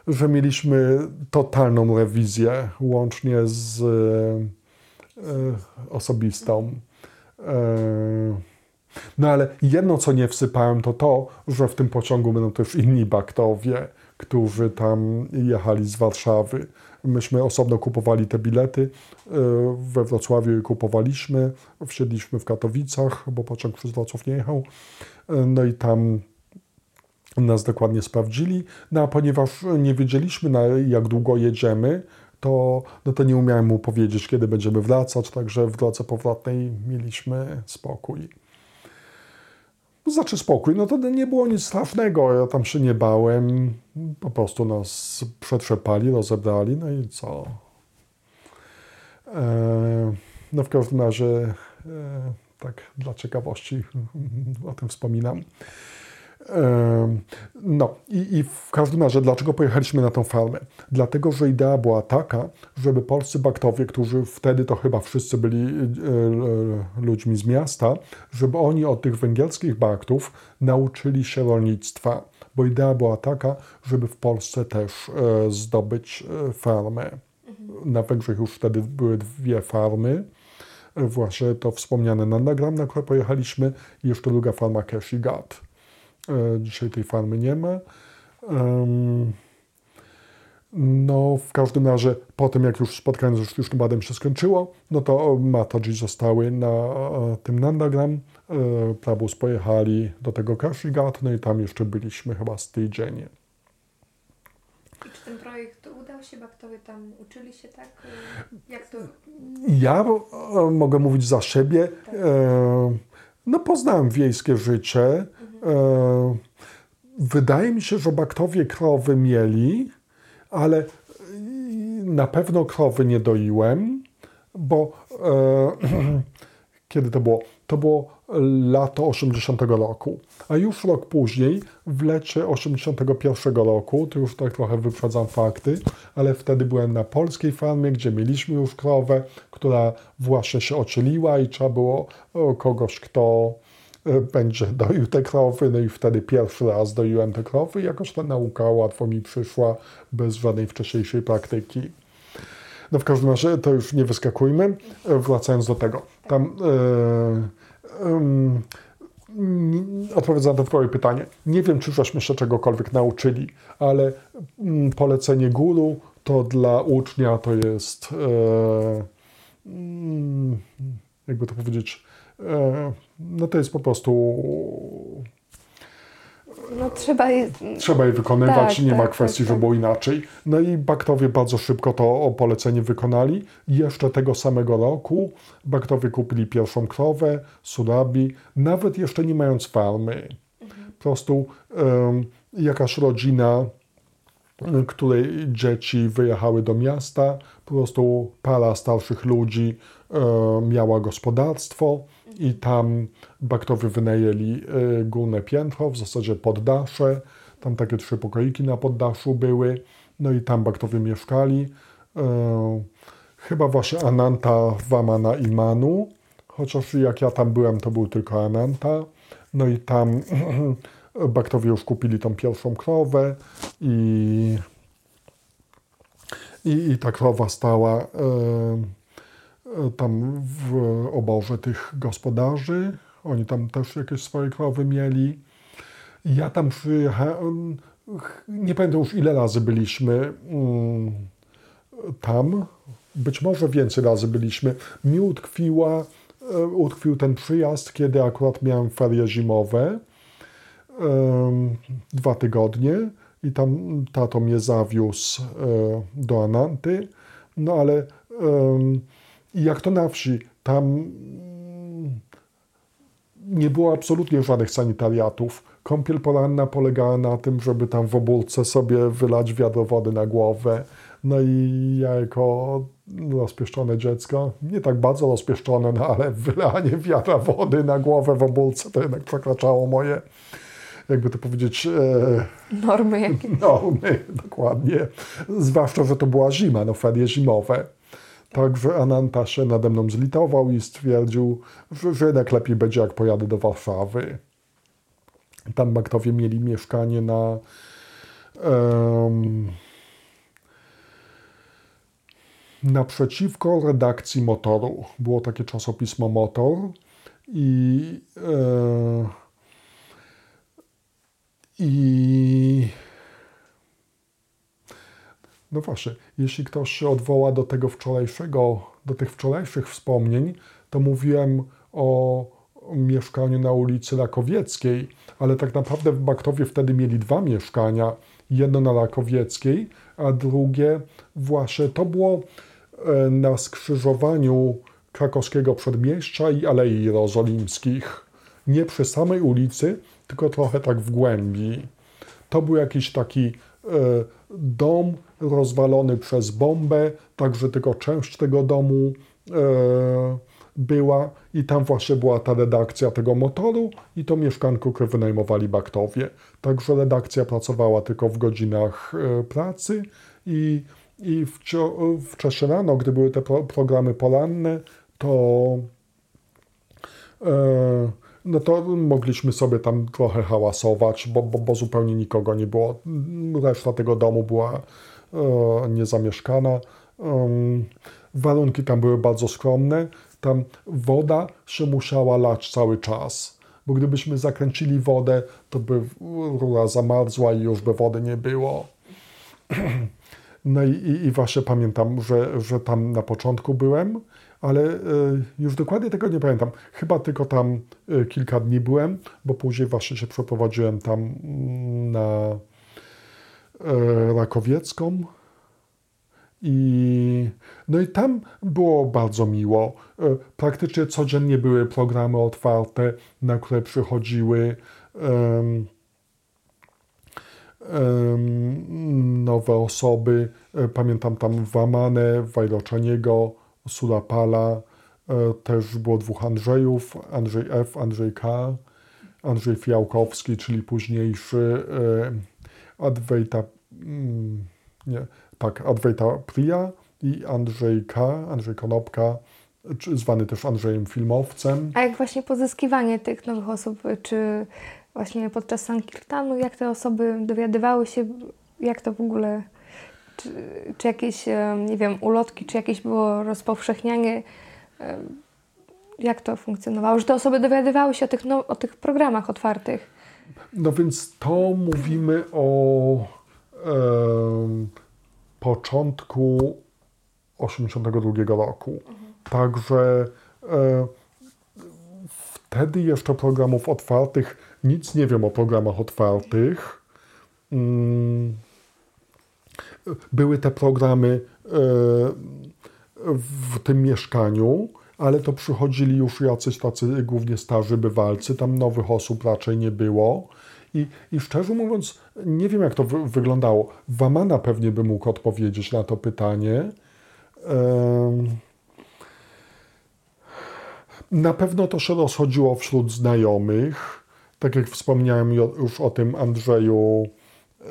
że mieliśmy totalną rewizję, łącznie z e, osobistą. E, no ale jedno, co nie wsypałem, to to, że w tym pociągu będą też inni baktowie, którzy tam jechali z Warszawy. Myśmy osobno kupowali te bilety. We Wrocławiu je kupowaliśmy. Wsiedliśmy w Katowicach, bo pociąg przez Wrocław nie jechał. No i tam nas dokładnie sprawdzili, no a ponieważ nie wiedzieliśmy na jak długo jedziemy, to, no to nie umiałem mu powiedzieć, kiedy będziemy wracać, także w drodze powrotnej mieliśmy spokój. Znaczy spokój, no to nie było nic strasznego, ja tam się nie bałem, po prostu nas przetrzepali, rozebrali, no i co? E, no w każdym razie, e, tak dla ciekawości o tym wspominam. No i, i, w każdym razie, dlaczego pojechaliśmy na tą farmę? Dlatego, że idea była taka, żeby polscy baktowie, którzy wtedy to chyba wszyscy byli e, e, ludźmi z miasta, żeby oni od tych węgierskich baktów nauczyli się rolnictwa. Bo idea była taka, żeby w Polsce też e, zdobyć farmę. Na Węgrzech już wtedy były dwie farmy właśnie to wspomniane Nandagram, na które pojechaliśmy, i jeszcze druga farma Keshigat. E, dzisiaj tej farmy nie ma. No, w każdym razie, po tym jak już spotkanie z sztucznym badem się skończyło, no to Mataji zostały na e, tym Nandagram. E, Prabus pojechali do tego Kashigat, no i tam jeszcze byliśmy chyba z tydzień. I czy ten projekt udał się? Baktowie tam uczyli się tak? Jak to? Ja mogę mówić za siebie. Tak. No, poznałem wiejskie życie. E, wydaje mi się, że baktowie krowy mieli, ale na pewno krowy nie doiłem, bo e, *clears throat* kiedy to było? To było lato 80 roku. A już rok później, w lecie 81 roku, to już tak trochę wyprzedzam fakty, ale wtedy byłem na polskiej farmie, gdzie mieliśmy już krowę, która właśnie się ocieliła i trzeba było kogoś, kto E, będzie doił te krowy, no i wtedy pierwszy raz doiłem te krowy, jakoś ta nauka łatwo mi przyszła bez żadnej wcześniejszej praktyki. No w każdym razie to już nie wyskakujmy. E, wracając do tego. Tam e, e, odpowiadając na Twoje pytanie, nie wiem, czy żeśmy się czegokolwiek nauczyli, ale mm, polecenie guru to dla ucznia to jest, e, mm, jakby to powiedzieć, E, no to jest po prostu. No, trzeba, je... trzeba je wykonywać, tak, nie tak, ma kwestii, tak, żeby było inaczej. No i baktowie bardzo szybko to polecenie wykonali. Jeszcze tego samego roku baktowie kupili pierwszą krowę, surabi, nawet jeszcze nie mając farmy. Mhm. Po prostu um, jakaś rodzina, której dzieci wyjechały do miasta, po prostu para starszych ludzi um, miała gospodarstwo i tam baktowie wynajęli e, górne piętro, w zasadzie poddasze. Tam takie trzy pokoiki na poddaszu były. No i tam baktowie mieszkali. E, chyba właśnie Ananta Vamana i Manu, chociaż jak ja tam byłem, to był tylko Ananta. No i tam *clears throat* Baktowie już kupili tą pierwszą krowę i, i, i ta krowa stała tam w oborze tych gospodarzy. Oni tam też jakieś swoje krowy mieli. Ja tam przyjechałem, nie pamiętam już ile razy byliśmy mm, tam. Być może więcej razy byliśmy. Mi utkwiła, e, utkwił ten przyjazd, kiedy akurat miałem ferie zimowe. Dwa tygodnie i tam tato mnie zawiózł e, do Ananty. No ale jak to na wsi, tam nie było absolutnie żadnych sanitariatów. Kąpiel poranna polegała na tym, żeby tam w obórce sobie wylać wiadro wody na głowę. No i ja jako rozpieszczone dziecko, nie tak bardzo rozpieszczone, no ale wylanie wiadra wody na głowę w obórce to jednak przekraczało moje, jakby to powiedzieć... E, normy jakieś. Normy, dokładnie. Zwłaszcza, że to była zima, no ferie zimowe. Także Ananta się nade mną zlitował i stwierdził, że, jednak lepiej będzie, jak pojadę do Warszawy. Tam Baktowie mieli mieszkanie na um, naprzeciwko redakcji Motoru. Było takie czasopismo Motor i e, i no właśnie, jeśli ktoś się odwoła do tego wczorajszego, do tych wczorajszych wspomnień, to mówiłem o mieszkaniu na ulicy Rakowieckiej, ale tak naprawdę w Baktowie wtedy mieli dwa mieszkania. Jedno na Rakowieckiej, a drugie właśnie to było e, na skrzyżowaniu krakowskiego przedmieścia i Alei Jerozolimskich. Nie przy samej ulicy, tylko trochę tak w głębi. To był jakiś taki dom rozwalony przez bombę, także tylko część tego domu e, była i tam właśnie była ta redakcja tego motoru i to mieszkanko, które wynajmowali Baktowie. Także redakcja pracowała tylko w godzinach e, pracy i, i wcześniej rano, gdy były te pro, programy poranne, to e, no to mogliśmy sobie tam trochę hałasować, bo, bo, bo zupełnie nikogo nie było. Reszta tego domu była e, niezamieszkana. warunki tam były bardzo skromne. Tam woda się musiała lać cały czas, bo gdybyśmy zakręcili wodę, to by rura zamarzła i już by wody nie było. *clears throat* No i, i właśnie pamiętam, że, że tam na początku byłem ale e, już dokładnie tego nie pamiętam. Chyba tylko tam e, kilka dni byłem, bo później właśnie się przeprowadziłem tam mm, na e, Rakowiecką. I, no i tam było bardzo miło. Praktycznie codziennie były programy otwarte, na które przychodziły um, um, nowe osoby. Pamiętam tam Wamanę, Wajroczaniego, Sulapala, e, też było dwóch Andrzejów, Andrzej F., Andrzej K., Andrzej Fiałkowski, czyli późniejszy e, Adwejta, mm, nie, tak, Adwejta Priya i Andrzej K., Andrzej Konopka, zwany też Andrzejem Filmowcem. A jak właśnie pozyskiwanie tych nowych osób, czy właśnie podczas Sankirtanu, jak te osoby dowiadywały się, jak to w ogóle czy, czy jakieś, nie wiem, ulotki, czy jakieś było rozpowszechnianie, jak to funkcjonowało, że te osoby dowiadywały się o tych, no, o tych programach otwartych? No więc to mówimy o e, początku 82 roku. Mhm. Także e, wtedy jeszcze programów otwartych, nic nie wiem o programach otwartych. Mm, były te programy e, w tym mieszkaniu, ale to przychodzili już jacyś tacy głównie starzy bywalcy, tam nowych osób raczej nie było. I, I szczerze mówiąc, nie wiem jak to wy wyglądało. Wamana pewnie by mógł odpowiedzieć na to pytanie. Na pewno to się rozchodziło wśród znajomych. Tak jak wspomniałem już o tym Andrzeju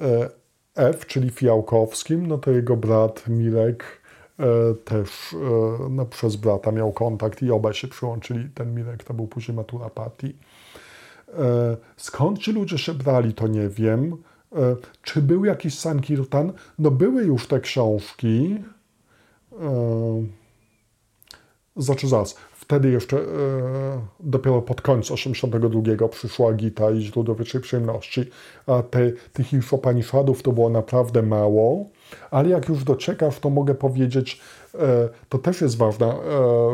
e, F, czyli Fiałkowskim, no to jego brat Mirek e, też e, no, przez brata miał kontakt i obaj się przyłączyli. Ten Mirek to był później Matura Pati. skąd ci ludzie się brali, to nie wiem. Czy był jakiś Sankirtan? No były już te książki. Znaczy zaraz, wtedy jeszcze e, dopiero pod koniec 82 przyszła Gita i źródło wiecznej przyjemności, a te, tych Infopaniszadów to było naprawdę mało, ale jak już dociekasz, to mogę powiedzieć, e, to też jest ważna e,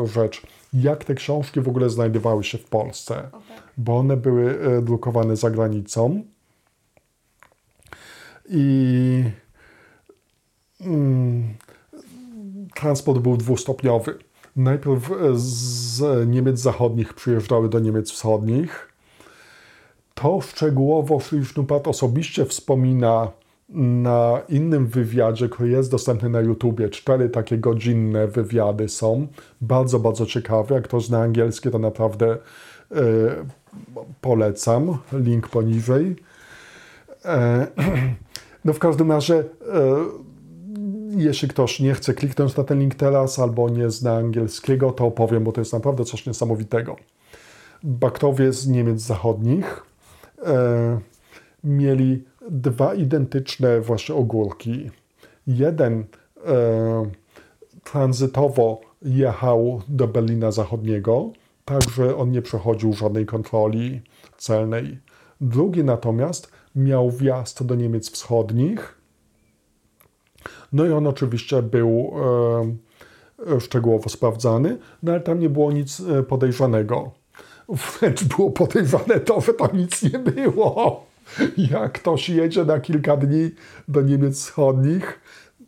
rzecz, jak te książki w ogóle znajdowały się w Polsce, okay. bo one były e, drukowane za granicą i mm, transport był dwustopniowy najpierw e, z Niemiec zachodnich przyjeżdżały do Niemiec wschodnich. To szczegółowo Frischnupat osobiście wspomina na innym wywiadzie, który jest dostępny na YouTubie. Cztery takie godzinne wywiady są. Bardzo, bardzo ciekawe. Jak ktoś zna angielski, to naprawdę e, polecam. Link poniżej. E, *clears throat* no w każdym razie e, jeśli ktoś nie chce kliknąć na ten link teraz albo nie zna angielskiego, to opowiem, bo to jest naprawdę coś niesamowitego. Baktowie z Niemiec zachodnich e, mieli dwa identyczne właśnie ogórki. Jeden e, tranzytowo jechał do Berlina Zachodniego, także on nie przechodził żadnej kontroli celnej. Drugi natomiast miał wjazd do Niemiec Wschodnich no i on oczywiście był e, e, szczegółowo sprawdzany, no ale tam nie było nic e, podejrzanego. Wręcz było podejrzane to, że tam nic nie było. Jak ktoś jedzie na kilka dni do Niemiec Wschodnich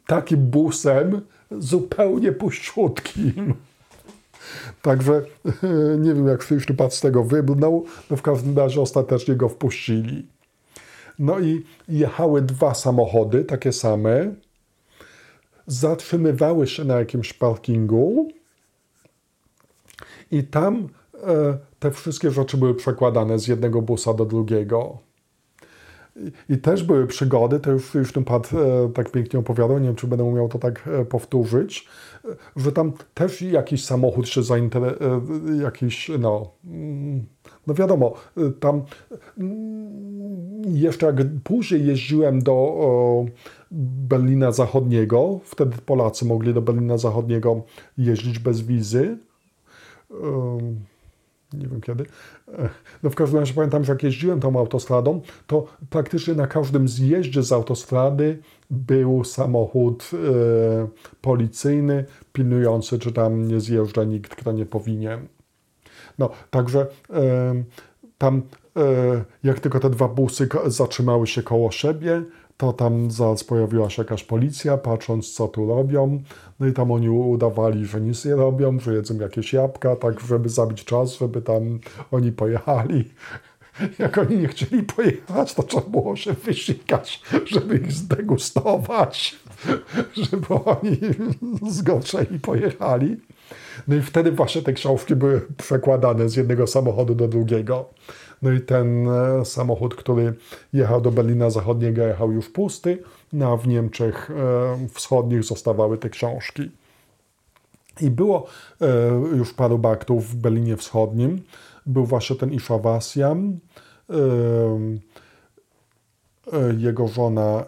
takim busem zupełnie puściutkim. Także nie wiem, jak Frisztypat z tego wybrnął, no w każdym razie ostatecznie go wpuścili. No i jechały dwa samochody, takie same, zatrzymywały się na jakimś parkingu i tam e, te wszystkie rzeczy były przekładane z jednego busa do drugiego. I, też były przygody, to już, już ten pad e, tak pięknie opowiadał, nie wiem, czy będę umiał to tak e, powtórzyć, że tam też jakiś samochód się zainteresował, jakiś, no, mm, no wiadomo, tam mm, jeszcze jak później jeździłem do Berlina Zachodniego. Wtedy Polacy mogli do Berlina Zachodniego jeździć bez wizy. Nie wiem kiedy. No w każdym razie pamiętam, że jak jeździłem tą autostradą, to praktycznie na każdym zjeździe z autostrady był samochód e, policyjny pilnujący, czy tam nie zjeżdża nikt, kto nie powinien. No, także e, tam e, jak tylko te dwa busy zatrzymały się koło siebie, to tam zaraz pojawiła się jakaś policja, patrząc co tu robią. No i tam oni udawali, że nic nie robią, że jedzą jakieś jabłka, tak żeby zabić czas, żeby tam oni pojechali. *laughs* Jak oni nie chcieli pojechać, to trzeba było się wysikać, żeby ich zdegustować, *laughs* żeby oni zgorszeni pojechali. No i wtedy właśnie te książki były przekładane z jednego samochodu do drugiego. No i ten e, samochód, który jechał do Berlina Zachodniego, jechał już pusty, no a w Niemczech e, Wschodnich zostawały te książki. I było e, już paru baktów w Berlinie Wschodnim. Był właśnie ten Ishawasian, jego żona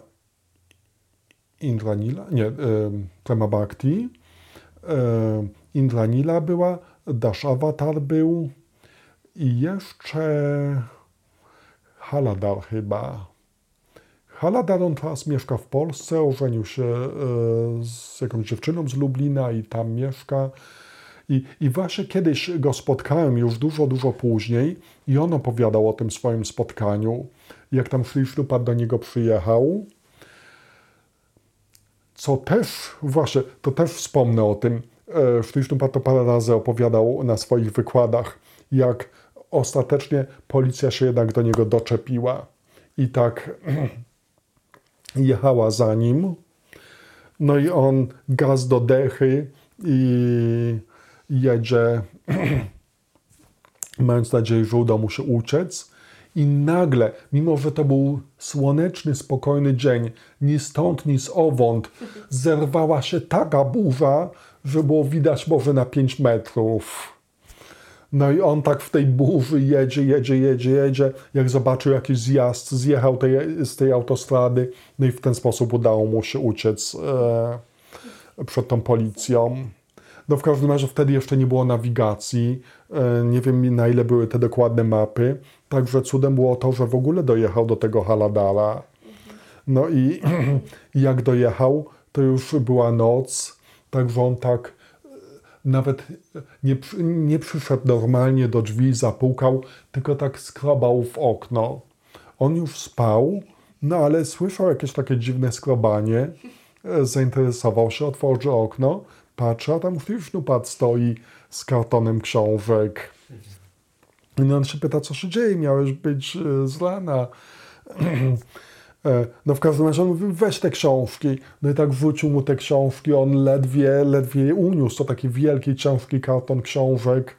Indranila, nie, Prema Bhakti, Indranila była, Dashawatar był, i jeszcze Haladar chyba. Haladar on teraz mieszka w Polsce, ożenił się e, z jakąś dziewczyną z Lublina i tam mieszka. I, I właśnie kiedyś go spotkałem już dużo, dużo później i on opowiadał o tym swoim spotkaniu, jak tam Szliszlupad do niego przyjechał. Co też, właśnie, to też wspomnę o tym, Szliszlupad to parę razy opowiadał na swoich wykładach, jak ostatecznie policja się jednak do niego doczepiła i tak *clears throat* jechała za nim. No i on gaz do dechy i jedzie, *clears throat* mając nadzieję, że uda mu się uciec. I nagle, mimo że to był słoneczny, spokojny dzień, ni stąd, ni owąd, zerwała się taka burza, że było widać może na 5 metrów. No i on tak w tej burzy jedzie, jedzie, jedzie, jedzie. Jak zobaczył jakiś zjazd, zjechał tej, z tej autostrady, no i w ten sposób udało mu się uciec e, przed tą policją. No w każdym razie wtedy jeszcze nie było nawigacji, e, nie wiem na ile były te dokładne mapy, także cudem było to, że w ogóle dojechał do tego Haladala. No i *clears throat* jak dojechał, to już była noc, także on tak nawet nie, nie przyszedł normalnie do drzwi, zapukał, tylko tak skrobał w okno. On już spał, no ale słyszał jakieś takie dziwne skrobanie, e, zainteresował się, otworzył okno, patrzy, a tam Nupad stoi z kartonem książek. No on się pyta, co się dzieje, miałeś być e, z rana. E, *clears throat* no w każdym razie on mówi, weź te książki. No i tak wrzucił mu te książki, on ledwie, ledwie je uniósł. To taki wielki, ciężki karton książek.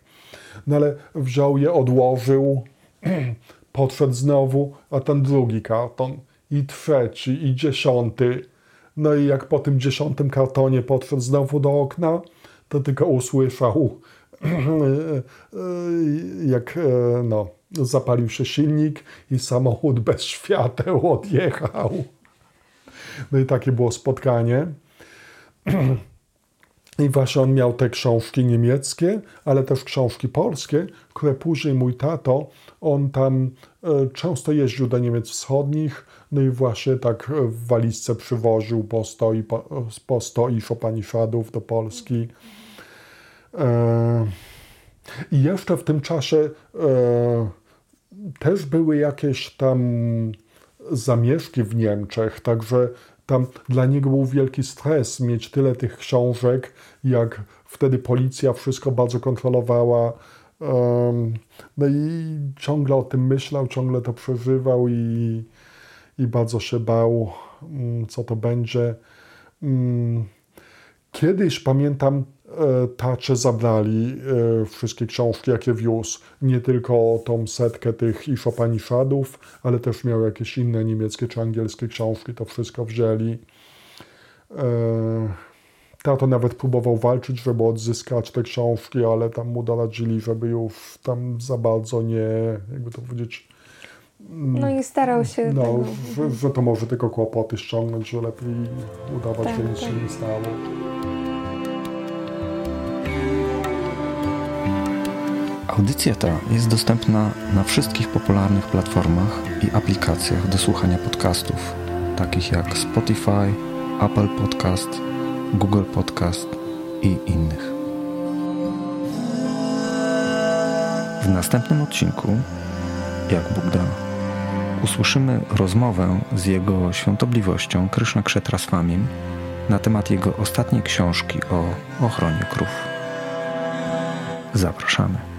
No ale wziął je, odłożył, *clears throat* podszedł znowu, a ten drugi karton, i trzeci, i dziesiąty. No i jak po tym dziesiątym kartonie podszedł znowu do okna, to tylko usłyszał, *clears throat* jak no, zapalił się silnik i samochód *laughs* bez świateł odjechał. No i takie było spotkanie. *clears throat* I właśnie on miał te książki niemieckie, ale też książki polskie, które później mój tato, on tam e, często jeździł do Niemiec Wschodnich, no i właśnie tak w walizce przywoził po 100 i, po, po 100 i Szopaniszadów do Polski. E, I jeszcze w tym czasie e, też były jakieś tam zamieszki w Niemczech, także tam dla niego był wielki stres mieć tyle tych książek, jak wtedy policja wszystko bardzo kontrolowała. no i ciągle o tym myślał, ciągle to przeżywał i, i bardzo się bał, mm, co to będzie. Mm, kiedyś pamiętam, tacze zabrali e, wszystkie książki, jakie wiózł. Nie tylko tą setkę tych Ishopanishadów, ale też miał jakieś inne niemieckie czy angielskie książki, to wszystko wzięli. E, tato nawet próbował walczyć, żeby odzyskać te książki, ale tam mu doradzili, żeby już tam za bardzo nie, jakby to powiedzieć... No i starał się No, że, że, to może tylko kłopoty ściągnąć, że lepiej udawać, tak, że nic tak. się nie stało. Audycja ta jest dostępna na wszystkich popularnych platformach i aplikacjach do słuchania podcastów, takich jak Spotify, Apple Podcast, Google Podcast i innych. W następnym odcinku, jak Bóg da, usłyszymy rozmowę z jego świątobliwością Kryszna Kshetraswamim na temat jego ostatniej książki o ochronie krów. Zapraszamy.